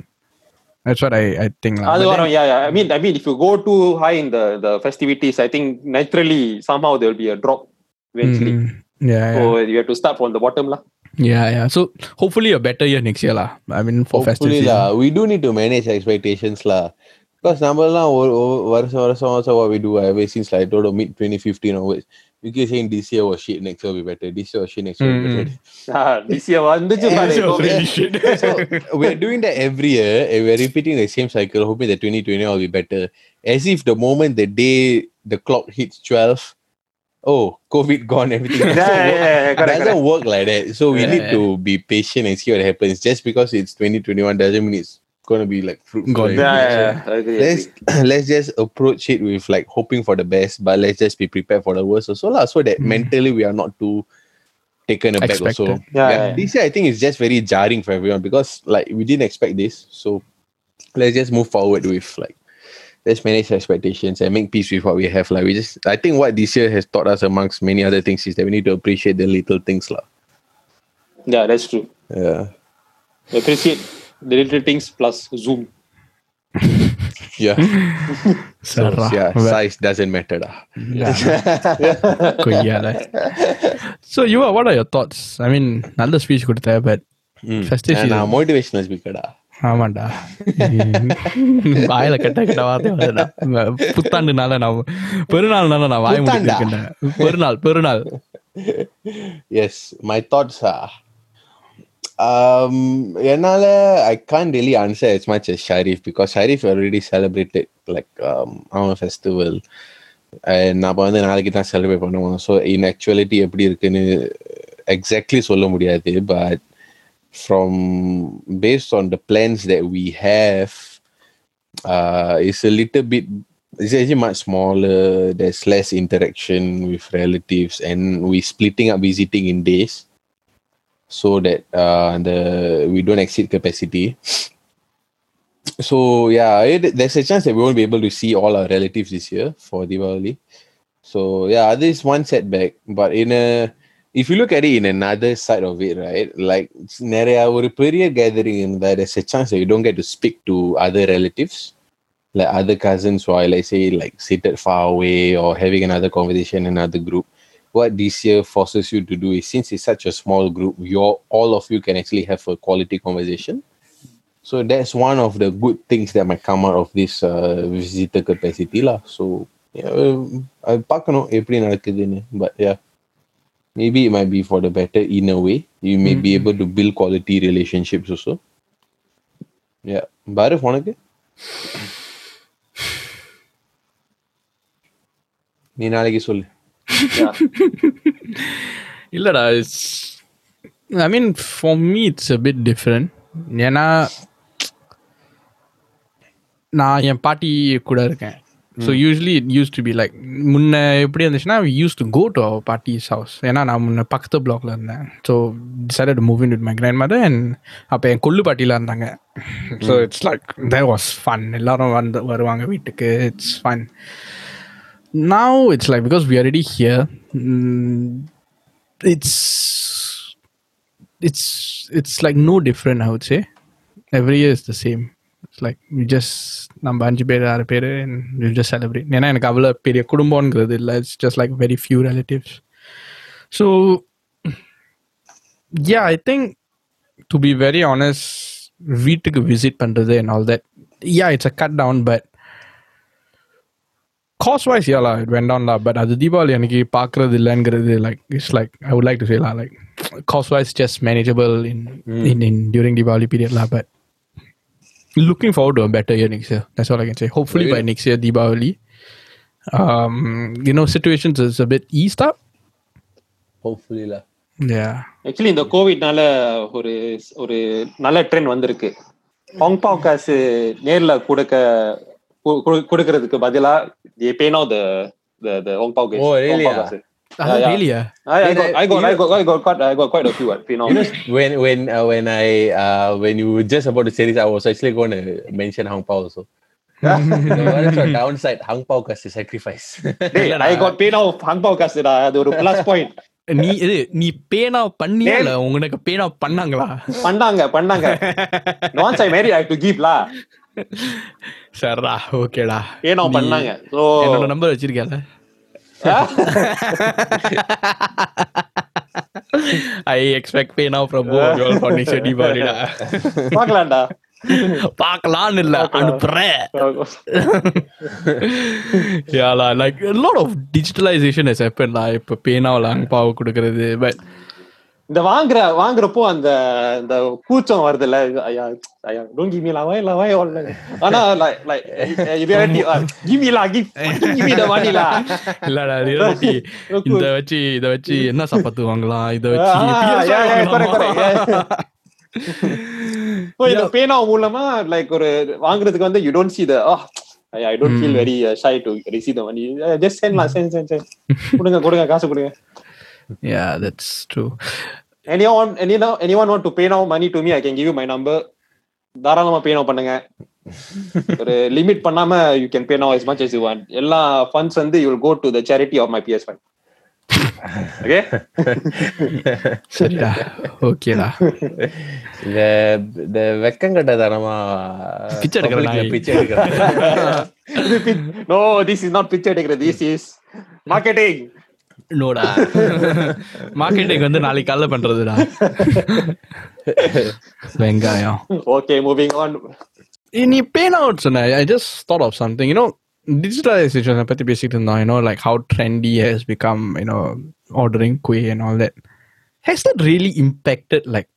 [SPEAKER 3] that's what i i think lah.
[SPEAKER 2] அது
[SPEAKER 3] But then-
[SPEAKER 2] வரும் yeah yeah I mean I mean if you go too high in the the festivities I think naturally somehow there will be a drop eventually.
[SPEAKER 3] Mhm. yeah, yeah.
[SPEAKER 2] So you have to start from the bottom lah.
[SPEAKER 3] Yeah, yeah. So hopefully a better year next year lah. I mean for festive
[SPEAKER 1] Hopefully
[SPEAKER 3] season.
[SPEAKER 1] lah, we do need to manage expectations lah. Because நம்மலாம் ஒரு ஒரு வருஷம் வருஷம் வருஷம் what we do ever since like told mid 2015 onwards. you keep saying this year was shit, next year will be better. This year was shit, next year will be better. Mm-hmm.
[SPEAKER 2] Ah, this year
[SPEAKER 1] was
[SPEAKER 3] really shit.
[SPEAKER 1] so we're doing that every year and we're repeating the same cycle, hoping that 2020 will be better. As if the moment the day the clock hits 12, oh, COVID gone, everything.
[SPEAKER 2] yeah, yeah, yeah, correct,
[SPEAKER 1] doesn't
[SPEAKER 2] correct.
[SPEAKER 1] work like that. So we
[SPEAKER 3] yeah,
[SPEAKER 1] need
[SPEAKER 3] yeah.
[SPEAKER 1] to be patient and see what happens. Just because it's 2021 doesn't mean it's gonna be like fruitful.
[SPEAKER 3] Gone.
[SPEAKER 1] and
[SPEAKER 2] Yeah, yeah, yeah. Agree,
[SPEAKER 1] let's
[SPEAKER 2] agree.
[SPEAKER 1] let's just approach it with like hoping for the best, but let's just be prepared for the worst also lah, so that
[SPEAKER 3] Mm.
[SPEAKER 1] mentally we are not too taken aback also.
[SPEAKER 3] Expected.
[SPEAKER 2] Yeah, yeah.
[SPEAKER 1] This year I think it's just very jarring for everyone because like we didn't expect this. So let's just move forward with like let's manage expectations and make peace with what we have. Like we just I think what this year has taught us amongst many other things is that we need to appreciate the little things lah.
[SPEAKER 2] Yeah, that's true.
[SPEAKER 1] Yeah.
[SPEAKER 2] Appreciate the little things plus Zoom.
[SPEAKER 1] Yeah. so,
[SPEAKER 3] Sarah.
[SPEAKER 1] yeah,
[SPEAKER 3] Well,
[SPEAKER 1] size doesn't matter lah.
[SPEAKER 3] yeah. கொய்யால. so you are, what are your thoughts? I mean, நல்ல speech கொடுத்த but
[SPEAKER 1] Mm.
[SPEAKER 3] Festive
[SPEAKER 1] And,
[SPEAKER 3] season.
[SPEAKER 1] uh, motivational speaker da.
[SPEAKER 3] ஆமாண்டா வாயில கட்ட கட்ட வார்த்தை வருதுடா புத்தாண்டுனால நான் பெருநாள்னால நான் வாய
[SPEAKER 1] புத்தாண்டா?
[SPEAKER 3] முடிச்சிருக்கேன் பெருநாள் பெருநாள்
[SPEAKER 1] yes my thoughts are um என்னால I can't really answer as much as Sharif because Sharif already celebrated like um our festival and நம்ம வந்து நாளைக்கு தான் செலிப்ரேட் பண்ணுவோம் ஸோ இன் ஆக்சுவலிட்டி எப்படி இருக்குன்னு எக்ஸாக்ட்லி சொல்ல முடியாது but from based on the plans that we have uh it's a little bit it's actually much smaller there's less interaction with relatives and we splitting up visiting in days so that uh the we don't exceed capacity so yeah it, there's a chance that we won't be able to see all our relatives this year for Diwali so yeah this is one setback but in a if you look at it in another side of it right like நிறைய ஒரு பெரிய gathering இருந்தா there's a chance that you don't get to speak to other relatives like other cousins who are, let's say, like seated far away or having another conversation in another group. What this year forces you to do is since it's such a small group, you're all of you can actually have a quality conversation. So that's one of the good things that might come out of this uh, visitor capacity lah. So yeah, um, I பார்க்கணும் எப்படி நடக்குதுன்னு but yeah maybe it might be for the better in a way. You may be able to build quality relationships also. Yeah. Barif உனக்கு நீ நாளைக்கு சொல்லு
[SPEAKER 2] Yeah.
[SPEAKER 3] இல்லடா I mean for me it's a bit different ஏன்னா நான் என் பாட்டி கூட இருக்கேன். So usually it used to be like முன்ன எப்படி இருந்துச்சுன்னா used to go to our பாட்டிஸ் house ஏன்னா நான் முன்ன பக்கத்து பிளாக்ல இருந்தேன். So decided move in with my grandmother and அப்போ என் கொள்ளு பாட்டிலாம் இருந்தாங்க. So it's like there was fun எல்லாரும் வந்து வருவாங்க வீட்டுக்கு. It's fun now it's like because we are already here mm, it's it's it's like no different i would say every year is the same it's like we just நம்ம அஞ்சு பேர் ஆறு பேர் we just celebrate ஏன்னா எனக்கு அவ்வளோ பெரிய குடும்பங்கிறது இல்லை it's just like very few relatives so yeah I think to be very honest வீட்டுக்கு விசிட் பண்ணுறது and all that yeah it's a cut down but cost wise யாலா it went on லா but அது தீபாவளி அன்னைக்கு பார்க்கறது இல்லைங்கிறது like it's like I would like to selah like cost wise just manageable in in in during Deepavali period law but looking forward to a better year next year. That's all i can say. Hopefully by next year Diwali um you know situations is a bit eased up.
[SPEAKER 1] Hopefully lah.
[SPEAKER 3] Yeah.
[SPEAKER 2] Actually இந்த கோவிட்னால ஒரு ஒரு நல்ல trend வந்திருக்கு. ஹாங்பாங் காசு நேர்ல கொடுக்க கொடுக்கறதுக்கு பதிலா they pay now the the the ஹாங்பாங் காசு
[SPEAKER 1] Oh, really,
[SPEAKER 2] ஹாங்பாங்
[SPEAKER 1] ah?
[SPEAKER 2] காசு
[SPEAKER 3] Ah,
[SPEAKER 2] yeah.
[SPEAKER 3] really ah?
[SPEAKER 2] I, I
[SPEAKER 1] Yeah,
[SPEAKER 2] got I got I got I got quite I got quite a few. uh, Pay now.
[SPEAKER 1] you know when when uh, when I uh, when you were just about to say this, I was actually going to mention Hang Pao also. so what's your downside? Hang Pao has to sacrifice.
[SPEAKER 2] Hey, I got pay now ஹாங்பாங் காசுடா அது ஒரு plus point
[SPEAKER 3] நீ இது நீ பேனா பண்ணியா இல்ல உங்களுக்கு பேனா பண்ணாங்களா
[SPEAKER 2] பண்ணாங்க பண்ணாங்க once I married I have to give lah
[SPEAKER 3] சரிடா ஓகேடா
[SPEAKER 2] now பண்ணாங்க? So
[SPEAKER 3] என்னோட number வச்சிருக்கேன்ல I expect pay now from your for next தீபாவளிடா
[SPEAKER 2] பார்க்கலாம்டா.
[SPEAKER 3] பார்க்கலாம்னு இல்ல அனுப்புறேன். யாலா like a lot of digitalization has happened lah இப்ப பேனாவில் அங்பாவை கொடுக்கறது பட்
[SPEAKER 2] இந்த வாங்குற வாங்குறப்போ அந்த இந்த கூச்சம் ஐயா ஐயா டோன்ட் கிவ் மீ லா வை லா வை ஆனா like reality give me law give give me the money லா.
[SPEAKER 3] இல்லடா ரியாலிட்டி இந்த வச்சு இத வச்சு என்ன சாப்பாத்து வாங்கலாம்? இத வச்சு PS5
[SPEAKER 2] yeah, yeah, correct,
[SPEAKER 3] வாங்கலாமா?
[SPEAKER 2] So, இந்த பேனா மூலமா லைக் ஒரு வாங்குறதுக்கு வந்து you don't see the oh I don't feel very shy to receive the money just send send send கொடுங்க கொடுங்க காசு கொடுங்க.
[SPEAKER 3] Yeah that's true
[SPEAKER 2] anyone anyone anyone want to pay now money to me i can give you my number தாராளமா pay now பண்ணுங்க ஒரு limit பண்ணாம you can pay now as much as you want எல்லா funds வந்து you will go to the charity of my PS5 okay
[SPEAKER 3] சரிடா ஓகேடா
[SPEAKER 1] இந்த இந்த வெக்கங்கட்ட தனமா
[SPEAKER 3] பிச்சை எடுக்கிற
[SPEAKER 1] public ல
[SPEAKER 3] நாய்.
[SPEAKER 1] பிச்சை எடுக்கிற
[SPEAKER 2] no this is not picture எடுக்கிறது this is marketing
[SPEAKER 3] நோடா மார்க்கெட்டிங் வந்து நாளைக்கு காலைல பண்றதுடா வெங்காயம்
[SPEAKER 2] okay moving on
[SPEAKER 3] நீ பேன் அவுட் சொன்ன I just thought of something you know டிஜிட்டலைசேஷனை பத்தி பேசிட்டு இருந்தோம் you know like how trendy has become you know ordering குவே and all that has that really impacted like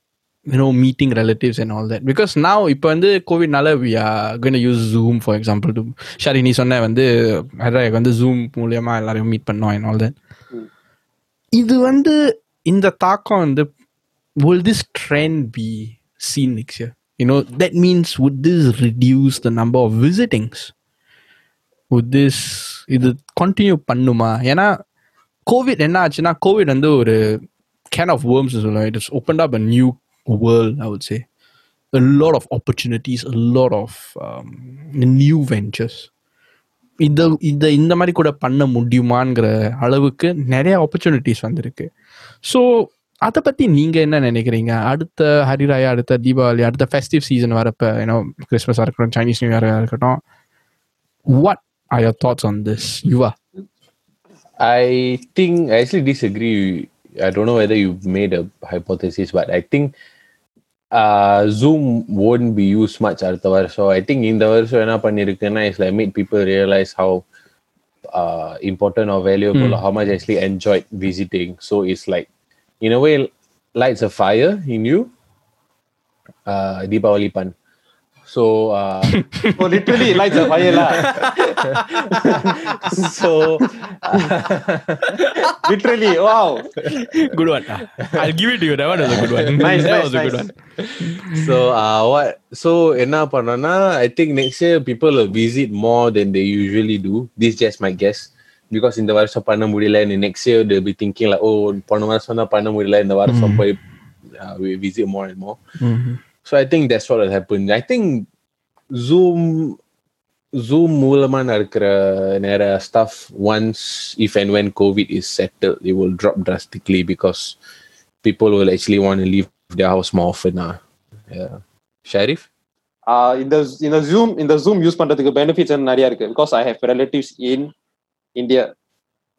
[SPEAKER 3] you know meeting relatives and all that because நான் இப்போ வந்து கோவிட்னால we are going use Zoom for example to சரி நீ சொன்ன வந்து ஹைதராபாத் வந்து ஜூம் மூலியமா எல்லாரையும் மீட் பண்ணோம் அண்ட் ஆல் தட் இது வந்து இந்த தாக்கம் வந்து will this trend be seen next year? You know, that means would this reduce the number of visitings? Would this இது கண்டினியூ பண்ணுமா ஏன்னா கோவிட் என்ன ஆச்சுன்னா கோவிட் வந்து ஒரு கேன் ஆஃப் வேர்ம்ஸ் சொல்லுவோம் it is open up a new world I would say a lot of opportunities a lot of um, new ventures இதை இதை இந்த மாதிரி கூட பண்ண முடியுமாங்கிற அளவுக்கு நிறைய ஆப்பர்ச்சுனிட்டிஸ் வந்திருக்கு. ஸோ அதை பற்றி நீங்கள் என்ன நினைக்கிறீங்க? அடுத்த ஹரிராயா அடுத்த தீபாவளி அடுத்த ஃபெஸ்டிவ் சீசன் வரப்போ ஏன்னோ கிறிஸ்மஸாக இருக்கட்டும் சைனீஸ் நியூ இயராக இருக்கட்டும் what are your thoughts on this Yuva
[SPEAKER 1] I think I dis disagree I don't know whether you made a hypothesis but I think uh, Zoom won't be used much அடுத்த வருஷம் I think இந்த வருஷம் என்ன பண்ணிருக்குன்னா is like made people realize how uh, important or valuable or how much I actually enjoyed visiting. So it's like in a way lights a fire in you. Uh, Deepavali pan. So uh,
[SPEAKER 2] Oh, literally lights a fire lah.
[SPEAKER 1] so
[SPEAKER 2] literally, wow.
[SPEAKER 3] good one i'll give it to you that one was a good one
[SPEAKER 2] Nice,
[SPEAKER 3] that
[SPEAKER 2] nice,
[SPEAKER 3] was a good
[SPEAKER 2] nice.
[SPEAKER 3] one
[SPEAKER 1] so uh what so என்ன பண்ணனா I think next year people will visit more than they usually do. This just my guess. Because இந்த வருஷம் பண்ண முடியல and next year they'll be thinking like oh போன வருஷம் தான் பண்ண முடியல இந்த வருஷம் போய் uh, we visit more and more.
[SPEAKER 3] Mhm.
[SPEAKER 1] So I think that's what will happen. I think Zoom Zoom மூலமா நடக்கிற நிறைய stuff once if and when COVID is settled, it will drop drastically because people will actually want to leave their house more often. Uh. Yeah. Sharif?
[SPEAKER 2] Uh, இந்த இந்த Zoom இந்த Zoom use பண்றதுக்கு benefits நிறைய இருக்கு because I have relatives in India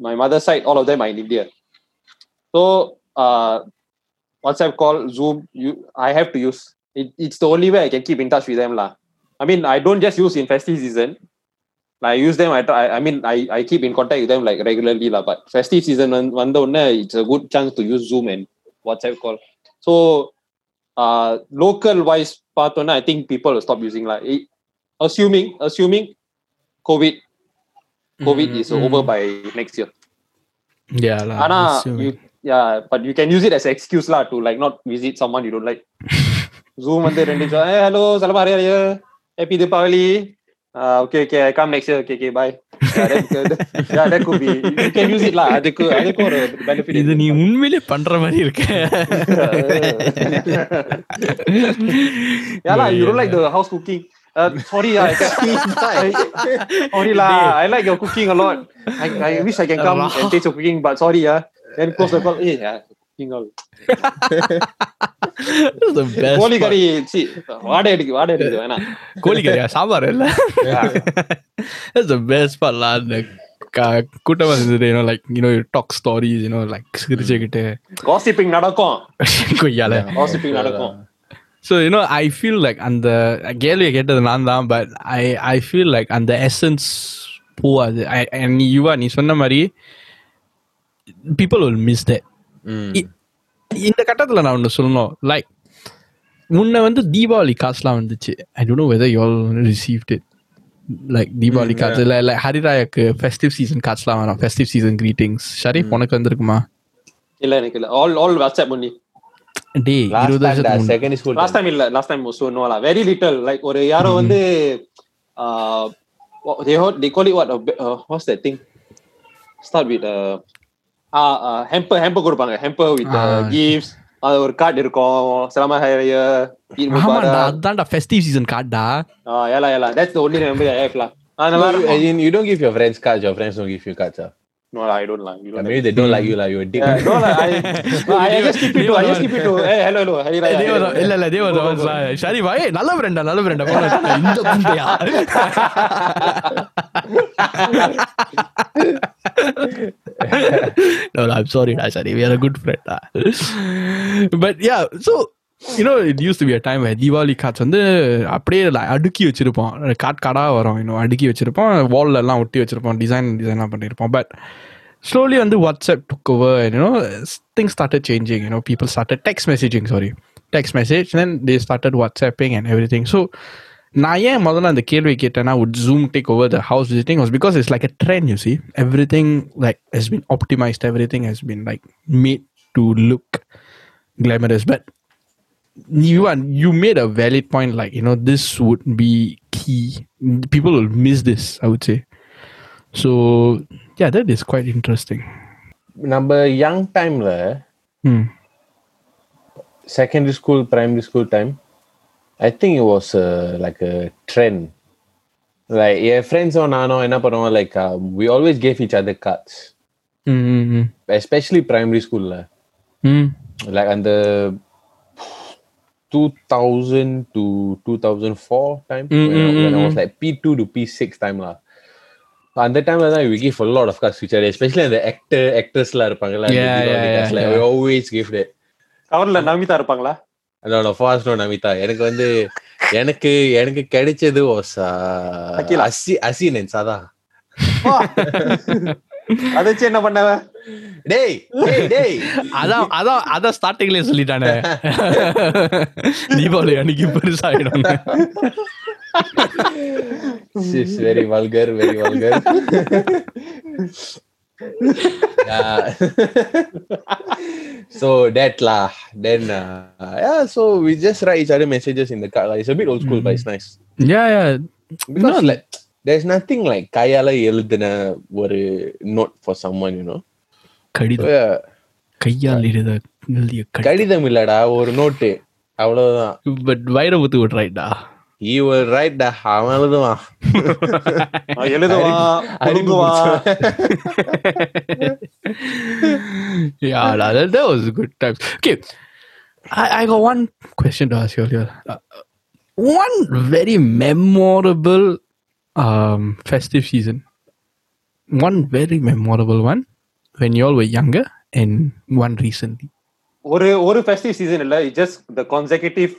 [SPEAKER 2] my mother side all of them in India so WhatsApp call zoom you I have to use it, it's the only way I can keep in touch with them. La. I mean, I don't just use in festive season. I use them. I try, I mean, I, I keep in contact with them like regularly. La, but festive season, one it's a good chance to use Zoom and WhatsApp call. So, uh, local wise, partner, I think people will stop using. Like, assuming, assuming COVID COVID
[SPEAKER 3] mm-hmm.
[SPEAKER 2] is over mm-hmm. by next year.
[SPEAKER 3] Yeah,
[SPEAKER 2] la,
[SPEAKER 3] Anna,
[SPEAKER 2] you, yeah, but you can use it as an excuse lah to like not visit someone you don't like. Zoom வந்து ரெண்டு நிமிஷம் hey, hello selamat hari raya happy Deepavali uh, okay okay I come next year okay okay bye yeah, that, that, yeah, that could be you can use it lah அதுக்கு அதுக்கு ஒரு benefit
[SPEAKER 3] இது நீ
[SPEAKER 2] இருக்கு.
[SPEAKER 3] உண்மையிலே பண்ற மாதிரி இருக்க
[SPEAKER 2] yeah lah you don't like the house cooking uh, sorry ah, I, I, sorry lah I like your cooking a lot I, I wish I can come and taste your cooking but sorry ah then close the call eh yeah, cooking all
[SPEAKER 3] That's the best
[SPEAKER 2] கோழி
[SPEAKER 3] part.
[SPEAKER 2] கறி C வாடை அடிக்கு வாடை அடிக்குது வேணாம்
[SPEAKER 3] கோழிக்கறியா சாம்பார் இல்ல That's the best part lah அந்த க- கூட்டமா இருந்தது you know like you know you talk stories you know like சிரிச்சுக்கிட்டு
[SPEAKER 2] காசிப்பிங் நடக்கும்
[SPEAKER 3] கொய்யால
[SPEAKER 2] காசிப்பிங் நடக்கும்
[SPEAKER 3] so you know I feel like அந்த கேள்வியை கேட்டது நான் தான் but I I feel like அந்த எசன்ஸ் போகாது I- நீ யுவா நீ சொன்ன மாதிரி people will miss that
[SPEAKER 1] Mm.
[SPEAKER 3] இந்த கட்டத்தில் நான் ஒன்று சொல்லணும். லைக் முன்ன வந்து தீபாவளி காசுலாம் வந்துச்சு. I don't know whether you all received it like Deepavali காசு இல்லை இல்லை ஹரிராயாக்கு ஃபெஸ்டிவ் சீசன் காசுலாம் வரும் ஃபெஸ்டிவ் சீசன் greetings. ஷரீஃப் உனக்கு வந்திருக்குமா?
[SPEAKER 2] இல்ல எனக்கு இல்ல. ஆல் ஆல் வாட்ஸ்அப் பண்ணி
[SPEAKER 3] டே
[SPEAKER 1] Last
[SPEAKER 3] இருபது
[SPEAKER 1] time, that
[SPEAKER 3] வருஷத்துக்கு முன்ன-
[SPEAKER 1] secondary school.
[SPEAKER 2] லாஸ்ட் டைம் இல்ல லாஸ்ட் டைம் சோ நோ லா வெரி லிட்டில் லைக் ஒரு யாரோ வந்து uh, they they call it what? Uh, what's that thing? Start with uh, uh, uh, hamper hamper கொடுப்பாங்க hamper with uh,
[SPEAKER 3] Ah.
[SPEAKER 2] gifts அது ஒரு card இருக்கும் சலாமா ஹைய ஈத்
[SPEAKER 3] ஆமாண்டா
[SPEAKER 2] முபாரக்
[SPEAKER 3] அதான்டா festive season கார்டா
[SPEAKER 2] ah Ela Ela that's the only memory I have lah ah
[SPEAKER 1] No,
[SPEAKER 2] நல்லா
[SPEAKER 1] you,
[SPEAKER 2] இருக்கும்
[SPEAKER 1] as in, you don't give your friends cards, your friends don't give you cards. Uh.
[SPEAKER 2] no I don't like you don't like
[SPEAKER 1] Maybe they don't like you, like you're a dick.
[SPEAKER 2] Yeah, no, like, I, no, I, I just keep it to, I just keep it to, hey, hello, hello, hey, Raya,
[SPEAKER 3] தேவ
[SPEAKER 2] hey,
[SPEAKER 3] இல்ல இல்ல தேவ சரி வாய் நல்ல ஃப்ரெண்டா நல்ல ஃப்ரெண்டா இந்த Gundayya no, no, I'm sorry, da, sorry. We are a good friend. Da. But yeah, so you know, it used to be a time where Diwali cards வந்து அப்படியே like அடுக்கி வச்சிருப்போம் கார்ட் கார்டா வரும் இன்னும் அடுக்கி வச்சிருப்போம் வால்ல எல்லாம் ஒட்டி வச்சிருப்போம் டிசைன் டிசைன்லாம் பண்ணிருப்போம் பட் slowly வந்து WhatsApp took over and you know things started changing you know people started text messaging sorry text message then they started whatsapping and everything so நான் ஏன் முதல்ல அந்த கேள்வி கேட்டேன்னா would zoom take over the house visiting was because it's like a trend you see everything like has been optimized everything has been like made to look glamorous but you and you made a valid point like you know this would be key people will miss this i would say so yeah that is quite interesting
[SPEAKER 1] நம்ம young timeல
[SPEAKER 3] hmm.
[SPEAKER 1] secondary school, primary school time, I think it was uh, like a trend. Like yeah, friends or nano என்ன பண்ணுவோம் like uh, we always gave each other cards,
[SPEAKER 3] Mm-hmm.
[SPEAKER 1] especially primary school lah.
[SPEAKER 3] Mm.
[SPEAKER 1] Like அந்த 2000 to 2004 time
[SPEAKER 3] Mm,
[SPEAKER 1] when, I,
[SPEAKER 3] mm,
[SPEAKER 1] when I
[SPEAKER 3] mm,
[SPEAKER 1] was like P2 to P6 time lah. அந்த டைம்ல தான் we give a lot of cards to each other especially அந்த actor actressலாம் இருப்பாங்கல்ல அந்த
[SPEAKER 3] Yeah,
[SPEAKER 1] Deepavali
[SPEAKER 3] yeah,
[SPEAKER 1] cards,
[SPEAKER 3] yeah,
[SPEAKER 1] like,
[SPEAKER 3] yeah.
[SPEAKER 1] we always give that
[SPEAKER 2] கவர்ல நமிதா இருப்பாங்களா
[SPEAKER 1] அதோட fast no Namitha எனக்கு வந்து எனக்கு எனக்கு கிடைச்சது
[SPEAKER 2] Akila.
[SPEAKER 1] அசி அசினன்ஸ் அதான்
[SPEAKER 2] அதை வச்சு என்ன பண்ணவ?
[SPEAKER 1] டேய் டேய் டேய்.
[SPEAKER 3] அதான் அதான் அதான் ஸ்டார்டிங்லயே சொல்லிட்டானே. தீபாவளி அன்னைக்கு பெருசாயிடும்
[SPEAKER 1] She's very vulgar, very vulgar. Yeah. so that lah. Then uh, yeah, so we just write each other messages in the card. Like, it's a bit old school, but it's nice.
[SPEAKER 3] Yeah yeah
[SPEAKER 1] Because like there's nothing like கையால எழுதின ஒரு note for someone, you know.
[SPEAKER 3] கடிதம்
[SPEAKER 1] yeah.
[SPEAKER 3] கையால் எழுத எழுதிய கடிதம்
[SPEAKER 1] இல்லடா ஒரு நோட்டு அவ்வளவுதான்
[SPEAKER 3] பட் வைரமுத்து விட் ரைட்டா
[SPEAKER 1] he will write டா அவன் எழுதுவான்
[SPEAKER 2] அவன் எழுதுவான்
[SPEAKER 1] அறிவு
[SPEAKER 2] புடுங்குவான்.
[SPEAKER 3] yeah, that, that, that was good times. Okay, I, I got one question to ask you earlier. Uh, one very memorable um, festive season. One very memorable one when you all were younger, and one recently.
[SPEAKER 2] ஒரு ஒரு festive season இல்ல just the கான்செகட்டிவ்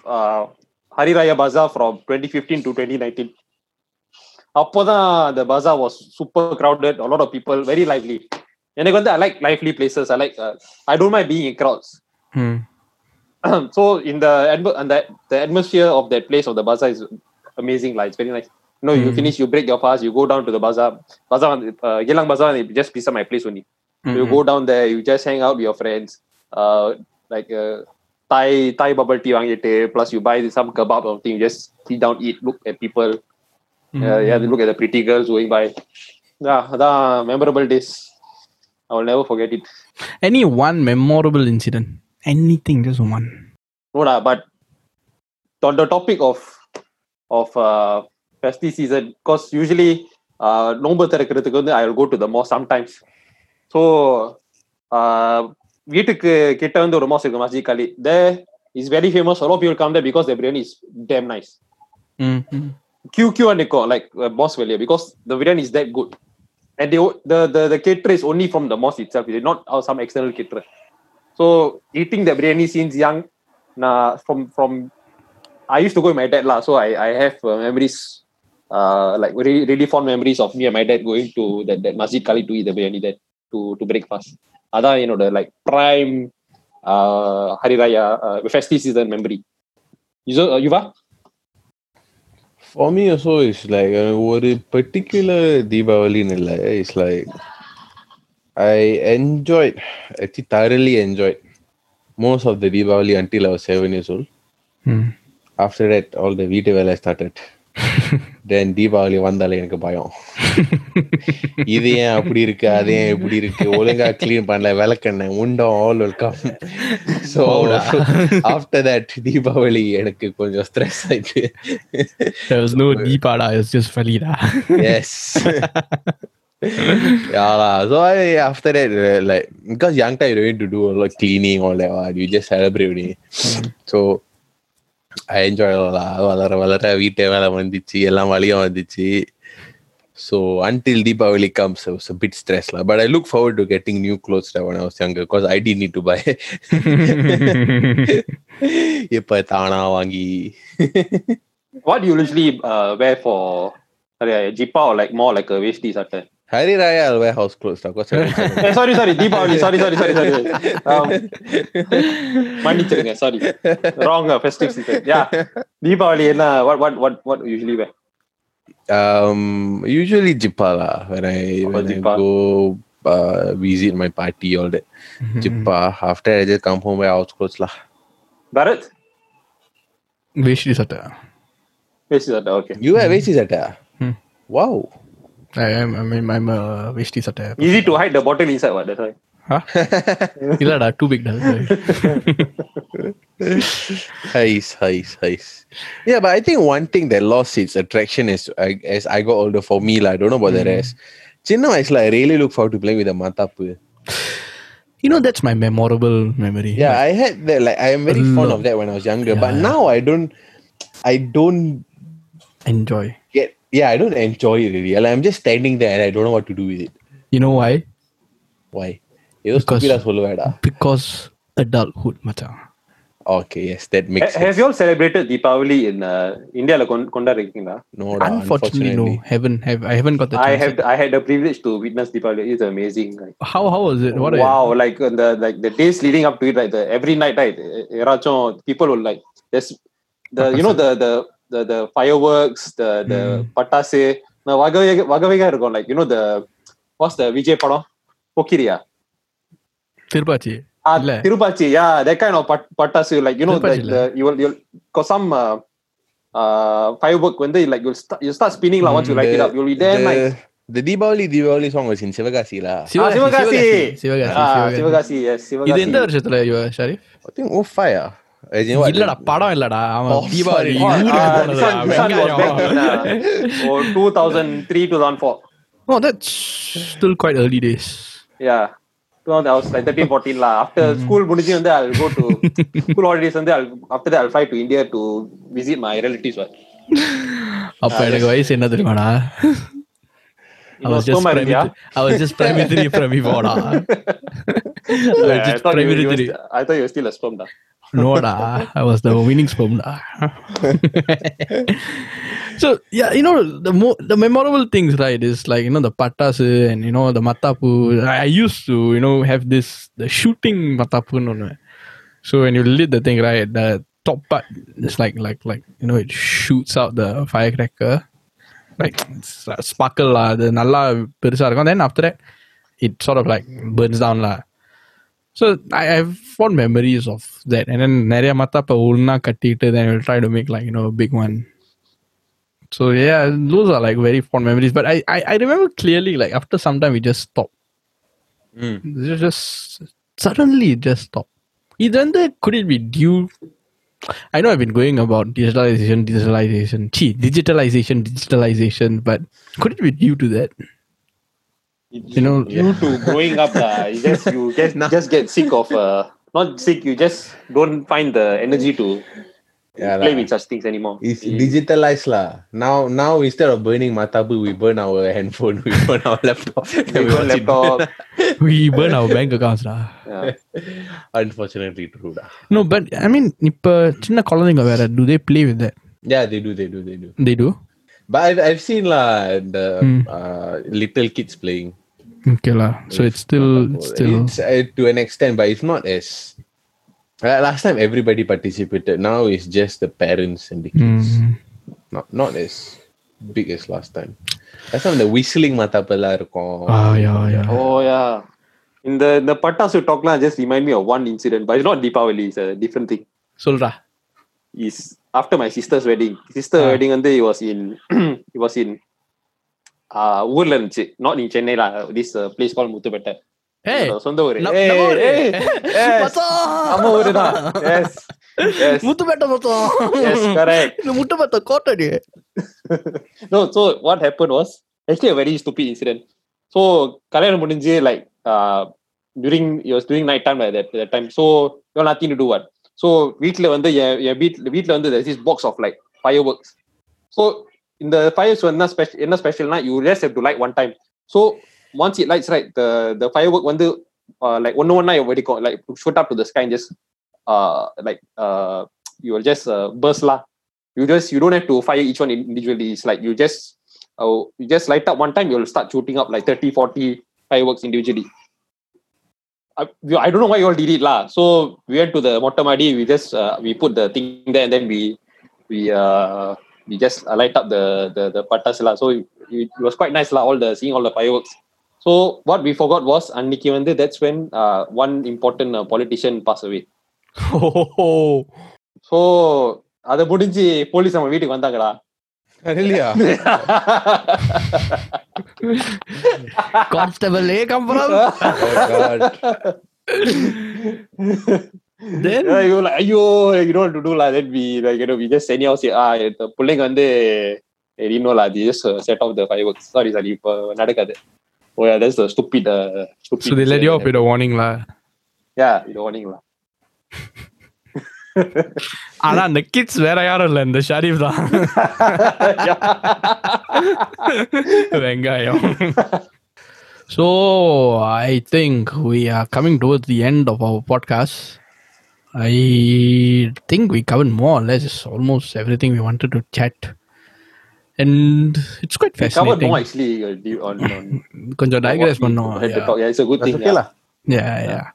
[SPEAKER 2] Hari Raya Bazaar from twenty fifteen to twenty nineteen அப்போதான் அந்த பஜார் was super crowded lot of people very lively எனக்கு வந்து I like lively places I like I don't mind being in கிரௌட்ஸ்
[SPEAKER 3] Hmm.
[SPEAKER 2] so in the atmo- and the, the atmosphere of that place of the bazaar is amazing like it's very nice you know you
[SPEAKER 3] Mm.
[SPEAKER 2] finish you break your fast you go down to the bazaar bazaar uh, Geylang bazaar is just beside my place only you go down there you just hang out with your friends uh like uh, thai thai bubble tea வாங்கிட்டு plus you buy some kebab or something you just sit down eat look at people uh, yeah look at the pretty girls going by yeah அதான் memorable days I will never forget it
[SPEAKER 3] Any one memorable incident? Anything, just one.
[SPEAKER 2] No, lah, but on the topic of of uh, festive season, because usually uh, நோம்பு திறக்கிறதுக்கு வந்து I will go to the mosque sometimes. So uh, வீட்டுக்கு கிட்ட வந்து ஒரு mosque இருக்கு மஸ்ஜித் கலி there is very famous a lot of people come there because the biryani is damn nice
[SPEAKER 3] Mm-hmm.
[SPEAKER 2] queue queue and நிக்கும் like uh, mosque வெளிய because the biryani is that good and they, o- the the the caterer is only from the mosque itself it's not uh, some external caterer so eating the biryani since young nah, from from I used to go with my dad lah so I I have uh, memories uh, like really, really fond memories of me and my dad going to that, that Masjid Kali to eat the biryani there to to break fast அதான் என்னோட like prime uh, Hari Raya uh, festive season memory you uh, Yuva
[SPEAKER 1] For me also it's like uh, ஒரு particular தீபாவளின்னு இல்லை it's like I enjoyed actually thoroughly enjoyed most of the Deepavali until I was seven years old.
[SPEAKER 3] Mm.
[SPEAKER 1] After that, all the வீட்டு வேலை started. then Deepavali வந்தாலே எனக்கு பயம் இது ஏன் அப்படி இருக்கு அது ஏன் இப்படி இருக்கு ஒழுங்கா க்ளீன் பண்ணல விளக்கண்ண உண்டம் all welcome so after that Deepavali எனக்கு கொஞ்சம் ஸ்ட்ரெஸ் ஆயிடுச்சு
[SPEAKER 3] There was no Deepada, it was just Falida.
[SPEAKER 1] yes. yeah, lah. so I, after that, uh, like, because young time you don't need to do a lot of cleaning, all that, you just celebrate only. So, I enjoy. வளர வளர வீட்டை வேலை வந்துச்சு எல்லாம் வழியும் வந்துச்சு So until Deepavali comes, I was a bit stressed. lah. But I look forward to getting new clothes lah when I was younger because I did need to buy. இப்ப தானா வாங்கி
[SPEAKER 2] what do you usually uh, wear for Hari Raya jippa or like more like a vesti சட்டை
[SPEAKER 1] Hari Raya I'll wear house clothes lah. Because I
[SPEAKER 2] Eh, sorry sorry Deepavali sorry sorry sorry sorry um, மன்னிச்சிருங்க sorry wrong uh, festive season yeah Deepavali என்ன what what what what you usually wear
[SPEAKER 1] um, usually jipala. when I oh,
[SPEAKER 2] when
[SPEAKER 1] I go uh, visit my party all that. Mm-hmm. jipala. After I just come home by outskirts lah.
[SPEAKER 2] Bharat.
[SPEAKER 3] Veshi Sata.
[SPEAKER 2] Veshi Sata. Okay.
[SPEAKER 1] You are Veshi Sata.
[SPEAKER 3] Hmm.
[SPEAKER 1] Wow.
[SPEAKER 3] I am. I mean, I'm a Veshi Sata.
[SPEAKER 2] Easy to hide the bottle inside. What? That's why.
[SPEAKER 3] இல்லடா too big டா
[SPEAKER 1] Nice, nice, nice. Yeah, but I think one thing that lost its attraction is I, as I got older for me lah. I don't know about the rest. சின்ன வயசுல I really look forward to playing with the matapu.
[SPEAKER 3] you know that's my memorable memory
[SPEAKER 1] Yeah, I had that. Like I am very fond
[SPEAKER 3] lot.
[SPEAKER 1] of that when I was younger. But
[SPEAKER 3] Yeah.
[SPEAKER 1] now I don't. I don't
[SPEAKER 3] enjoy
[SPEAKER 1] get yeah, I don't enjoy it really. Like, I'm just standing there and I don't know what to do with it.
[SPEAKER 3] You know why?
[SPEAKER 1] Why? ஏதோ
[SPEAKER 3] Because-
[SPEAKER 1] stupid சொல்லுவேடா
[SPEAKER 3] Because adulthood, மச்சான்.
[SPEAKER 1] Okay, yes, that makes
[SPEAKER 2] Ha- Have
[SPEAKER 1] sense.
[SPEAKER 2] you all celebrated Deepavali in uh, India? கொண்டாடுறீங்களா
[SPEAKER 1] No,
[SPEAKER 3] Unfortunately, no. Haven't have I haven't got the
[SPEAKER 2] I
[SPEAKER 3] chance.
[SPEAKER 2] have I had the privilege to witness Deepavali. It's amazing. Like,
[SPEAKER 3] How how was it? What?
[SPEAKER 2] wow, like uh, the like the days leading up to it, like the every night, right? யாராச்சும் people will like there's the you know the the the, the fireworks, the the
[SPEAKER 3] Mm.
[SPEAKER 2] பட்டாசு நான் வகை வகை வகையா இருக்கும் like you know the what's the Vijay படம் பொக்கிரியா Tirupachi.
[SPEAKER 3] Uh,
[SPEAKER 2] Tirupachi, yeah, that kind of pat- patasu, like you know, the, you will you cause some uh, uh firework when they like you'll start you start spinning like, once you mm, light it up, you'll be there
[SPEAKER 1] the, nice. The Deepavali Deepavali song was in
[SPEAKER 3] Sivakasi
[SPEAKER 2] la.
[SPEAKER 3] Sivakasi,
[SPEAKER 2] ah, ah, yes, Sivakasi.
[SPEAKER 3] இது எந்த வருஷத்துல Sharif
[SPEAKER 1] I think 05 ah. ஆ
[SPEAKER 3] இல்லடா படம் இல்லடா அவன்
[SPEAKER 1] oh,
[SPEAKER 3] Deepavali ஊருக்கு
[SPEAKER 2] ah, போனது ah. 2003 2004
[SPEAKER 3] Oh, that's still quite early days.
[SPEAKER 2] Yeah. Twelfth house like thirteen ஃபார்ட்டின்ல after school முடிஞ்சு வந்து I go to school holidays வந்து after I fly to India to visit my relatives
[SPEAKER 3] அப்ப எனக்கு வயசு என்ன தெரியுமாடா I was just primary. I was just primary three from Ivana. I, was just
[SPEAKER 2] yeah, I, thought
[SPEAKER 3] primary three.
[SPEAKER 2] Was, I thought you were still a sperm. Da.
[SPEAKER 3] No டா, I was the winning sperm டா. so yeah, you know the mo- the memorable things right is like you know the patasu and you know the matapu. I, I used to you know have this the shooting matapu ஒன்னு. So when you lit the thing right, the top part is like like like you know it shoots out the firecracker. Like it's a sparkle lah. அது நல்லா பெருசா இருக்கும். Then after that, it sort of like burns down lah. So I I have fond memories of that. And then நிறைய மத்தாப்ப ஒண்ணா கட்டிட்டு then we'll try to make like you know a big one. So yeah, those are like very fond memories. But I I, I remember clearly like after some time we just stopped.
[SPEAKER 1] Mm.
[SPEAKER 3] It just suddenly it just stopped. இது வந்து could it be due I know I've been going about digitalization, digitalization, gee, digitalization, digitalization, but could it be due to that? You know,
[SPEAKER 2] due to growing up lah, you just you just just get sick of uh not sick you just don't find the energy to
[SPEAKER 1] Yeah,
[SPEAKER 2] play
[SPEAKER 1] lah.
[SPEAKER 2] with such things anymore.
[SPEAKER 1] It's digitalized lah. Now, now instead of burning matabu, we burn our handphone, we burn our laptop.
[SPEAKER 2] We
[SPEAKER 1] and
[SPEAKER 2] go
[SPEAKER 1] watch it
[SPEAKER 2] laptop.
[SPEAKER 3] we burn our bank accounts. lah.
[SPEAKER 2] Yeah.
[SPEAKER 1] Unfortunately, true lah.
[SPEAKER 3] No, but I mean, இப்ப சின்ன குழந்தைங்க வேற do they play with that?
[SPEAKER 1] Yeah, they do, they do, they do.
[SPEAKER 3] They do.
[SPEAKER 1] But I've, I've seen lah the
[SPEAKER 3] Hmm.
[SPEAKER 1] uh, little kids playing.
[SPEAKER 3] Okay lah. So it's still it's still
[SPEAKER 1] It's, uh, to an extent, but it's not as. Uh, last time everybody participated. Now it's just the parents and the kids.
[SPEAKER 3] Mm.
[SPEAKER 1] Not not as big as last time. Last time the whistling matapala இருக்கும்.
[SPEAKER 3] ah yeah yeah.
[SPEAKER 2] Oh yeah. In the the Patasu talk lah just remind me of one incident, but it's not Deepavali, it's a different thing.
[SPEAKER 3] சொல்றா.
[SPEAKER 2] Is after my sister's wedding. Sister
[SPEAKER 3] Ah.
[SPEAKER 2] wedding வந்து it was in it was in uh ஊர்ல இருந்துச்சு not in Chennai lah this uh, place called Muthupettai
[SPEAKER 3] Hey.
[SPEAKER 2] என்னோட சொந்த ஊரு
[SPEAKER 3] நம்ம-
[SPEAKER 2] Hey,
[SPEAKER 3] நம்ம ஊரு.
[SPEAKER 2] hey, yes.
[SPEAKER 3] மச்சான்.
[SPEAKER 2] நம்ம ஊரு தான் yes yes
[SPEAKER 3] முத்துப்பேட்டை மச்சான்.
[SPEAKER 2] yes correct
[SPEAKER 3] இந்த முட்டுப்பேட்டை Kottadi.
[SPEAKER 2] no so what happened was actually a very stupid incident so கல்யாணம் முடிஞ்சு like uh during it was during night time like that that time so you have nothing to do what so வீட்ல வந்து என் என் வீட்ல வீட்ல வந்து there's this box of like fireworks so இந்த fireworks வந்து என்ன special என்ன ஸ்பெஷல்னா you just have to light one time so once it lights right the the firework வந்து uh, like ஒன்னு ஒண்ணா வெடிக்கும் like shoot up to the sky and just uh like uh you will just uh, burst lah you just you don't have to fire each one individually it's like you just uh, you just light up one time you'll start shooting up like 30 40 fireworks individually I, we- I don't know why you all did it lah so we went to the motamadi we just uh, we put the thing there and then we we uh we just uh, light up the the the patas lah so it, it was quite nice lah all the seeing all the fireworks so what we forgot was அன்னைக்கு வந்து that's when uh, one important uh, politician passed away
[SPEAKER 3] Oh.
[SPEAKER 2] so அதை முடிஞ்சு police நம்ம வீட்டுக்கு வந்தாங்கடா
[SPEAKER 1] Really? ah?
[SPEAKER 3] Constable A come from.
[SPEAKER 1] oh God.
[SPEAKER 3] Then
[SPEAKER 2] Yeah, you were like, ஐயோ you know what to do lah then we like you know we just anyhow say ah இந்த பிள்ளைங்க வந்து they didn't know lah they just uh, set off the fireworks sorry sorry இப்போ நடக்காது oh yeah that's the stupid uh, stupid
[SPEAKER 3] so they let you off with a warning lah.
[SPEAKER 2] yeah இது warning lah
[SPEAKER 3] ஆனா அந்த kids வேற யாரும் இல்ல இந்த ஷரீஃப் தான் வெங்காயம் so i think we are coming towards the end of our podcast I think we covered more or less almost everything we wanted to chat and it's quite
[SPEAKER 2] covered
[SPEAKER 3] fascinating
[SPEAKER 2] more actually uh, do- on, on
[SPEAKER 3] கொஞ்சம் digress பண்ணோம் yeah.
[SPEAKER 2] talk. Yeah, it's a good
[SPEAKER 1] That's
[SPEAKER 2] thing.
[SPEAKER 1] okay
[SPEAKER 2] yeah.
[SPEAKER 1] lah.
[SPEAKER 3] yeah yeah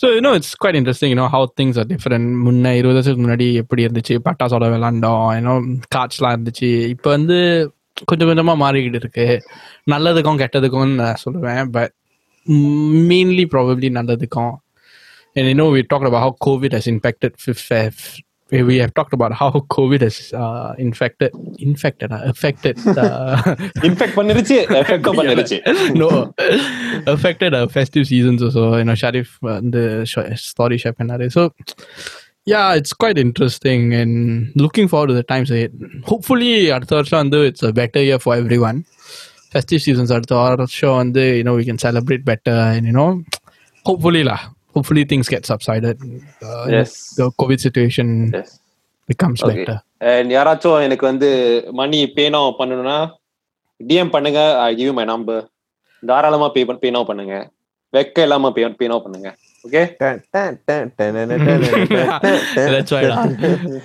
[SPEAKER 3] so you know it's quite interesting you know how things are different முன்ன இருபது வருஷத்துக்கு முன்னாடி எப்படி இருந்துச்சு பட்டாசோட விளாண்டோம் you know காட்ஸ்லாம் இருந்துச்சு இப்போ வந்து கொஞ்சம் கொஞ்சமா மாறிக்கிட்டு இருக்கு நல்லதுக்கும் கெட்டதுக்கும் நான் சொல்லுவேன் பட் மெயின்லி ப்ராபப்ளி நல்லதுக்கும் and you know we talked about how covid has impacted fifth we have talked about how covid has uh, infected infected uh, affected uh,
[SPEAKER 2] Infect பண்ணிருச்சு effect உம் பண்ணிருச்சு
[SPEAKER 3] no affected our festive seasons also you know sharif uh, the sh- story chef and so yeah it's quite interesting and looking forward to the times ahead hopefully அடுத்த வருஷம் வந்து it's a better year for everyone festive seasons அடுத்த வருஷம் வந்து you know we can celebrate better and you know hopefully lah hopefully things get subsided. Uh,
[SPEAKER 2] yes.
[SPEAKER 3] The COVID situation
[SPEAKER 2] yes.
[SPEAKER 3] becomes
[SPEAKER 2] okay.
[SPEAKER 3] better.
[SPEAKER 2] And யாராச்சும் எனக்கு வந்து மணி பேனோ பண்ணணும்னா DM பண்ணுங்க I give my number தாராளமா பே பேனோ பண்ணுங்க வெக்க இல்லாம பே பேனோ பண்ணுங்க ஓகே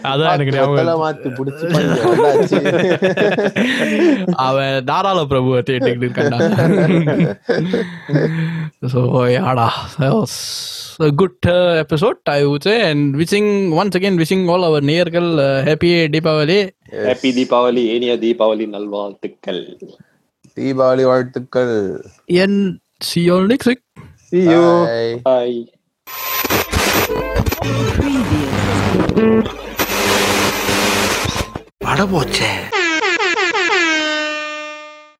[SPEAKER 3] அதான் எனக்கு அவன் தாராள பிரபு தேடிட்டு இருக்கான்டா சோ யாடா a good uh, episode, I would say. And wishing, once again, wishing all our Neyarkal uh, happy Deepavali.
[SPEAKER 2] Yes. Happy Deepavali, Enia Deepavali
[SPEAKER 1] Nalvaltukkal. Deepavali Valtukkal.
[SPEAKER 3] And see you all next week.
[SPEAKER 2] See you.
[SPEAKER 1] Bye.
[SPEAKER 2] Bye.
[SPEAKER 4] Preview.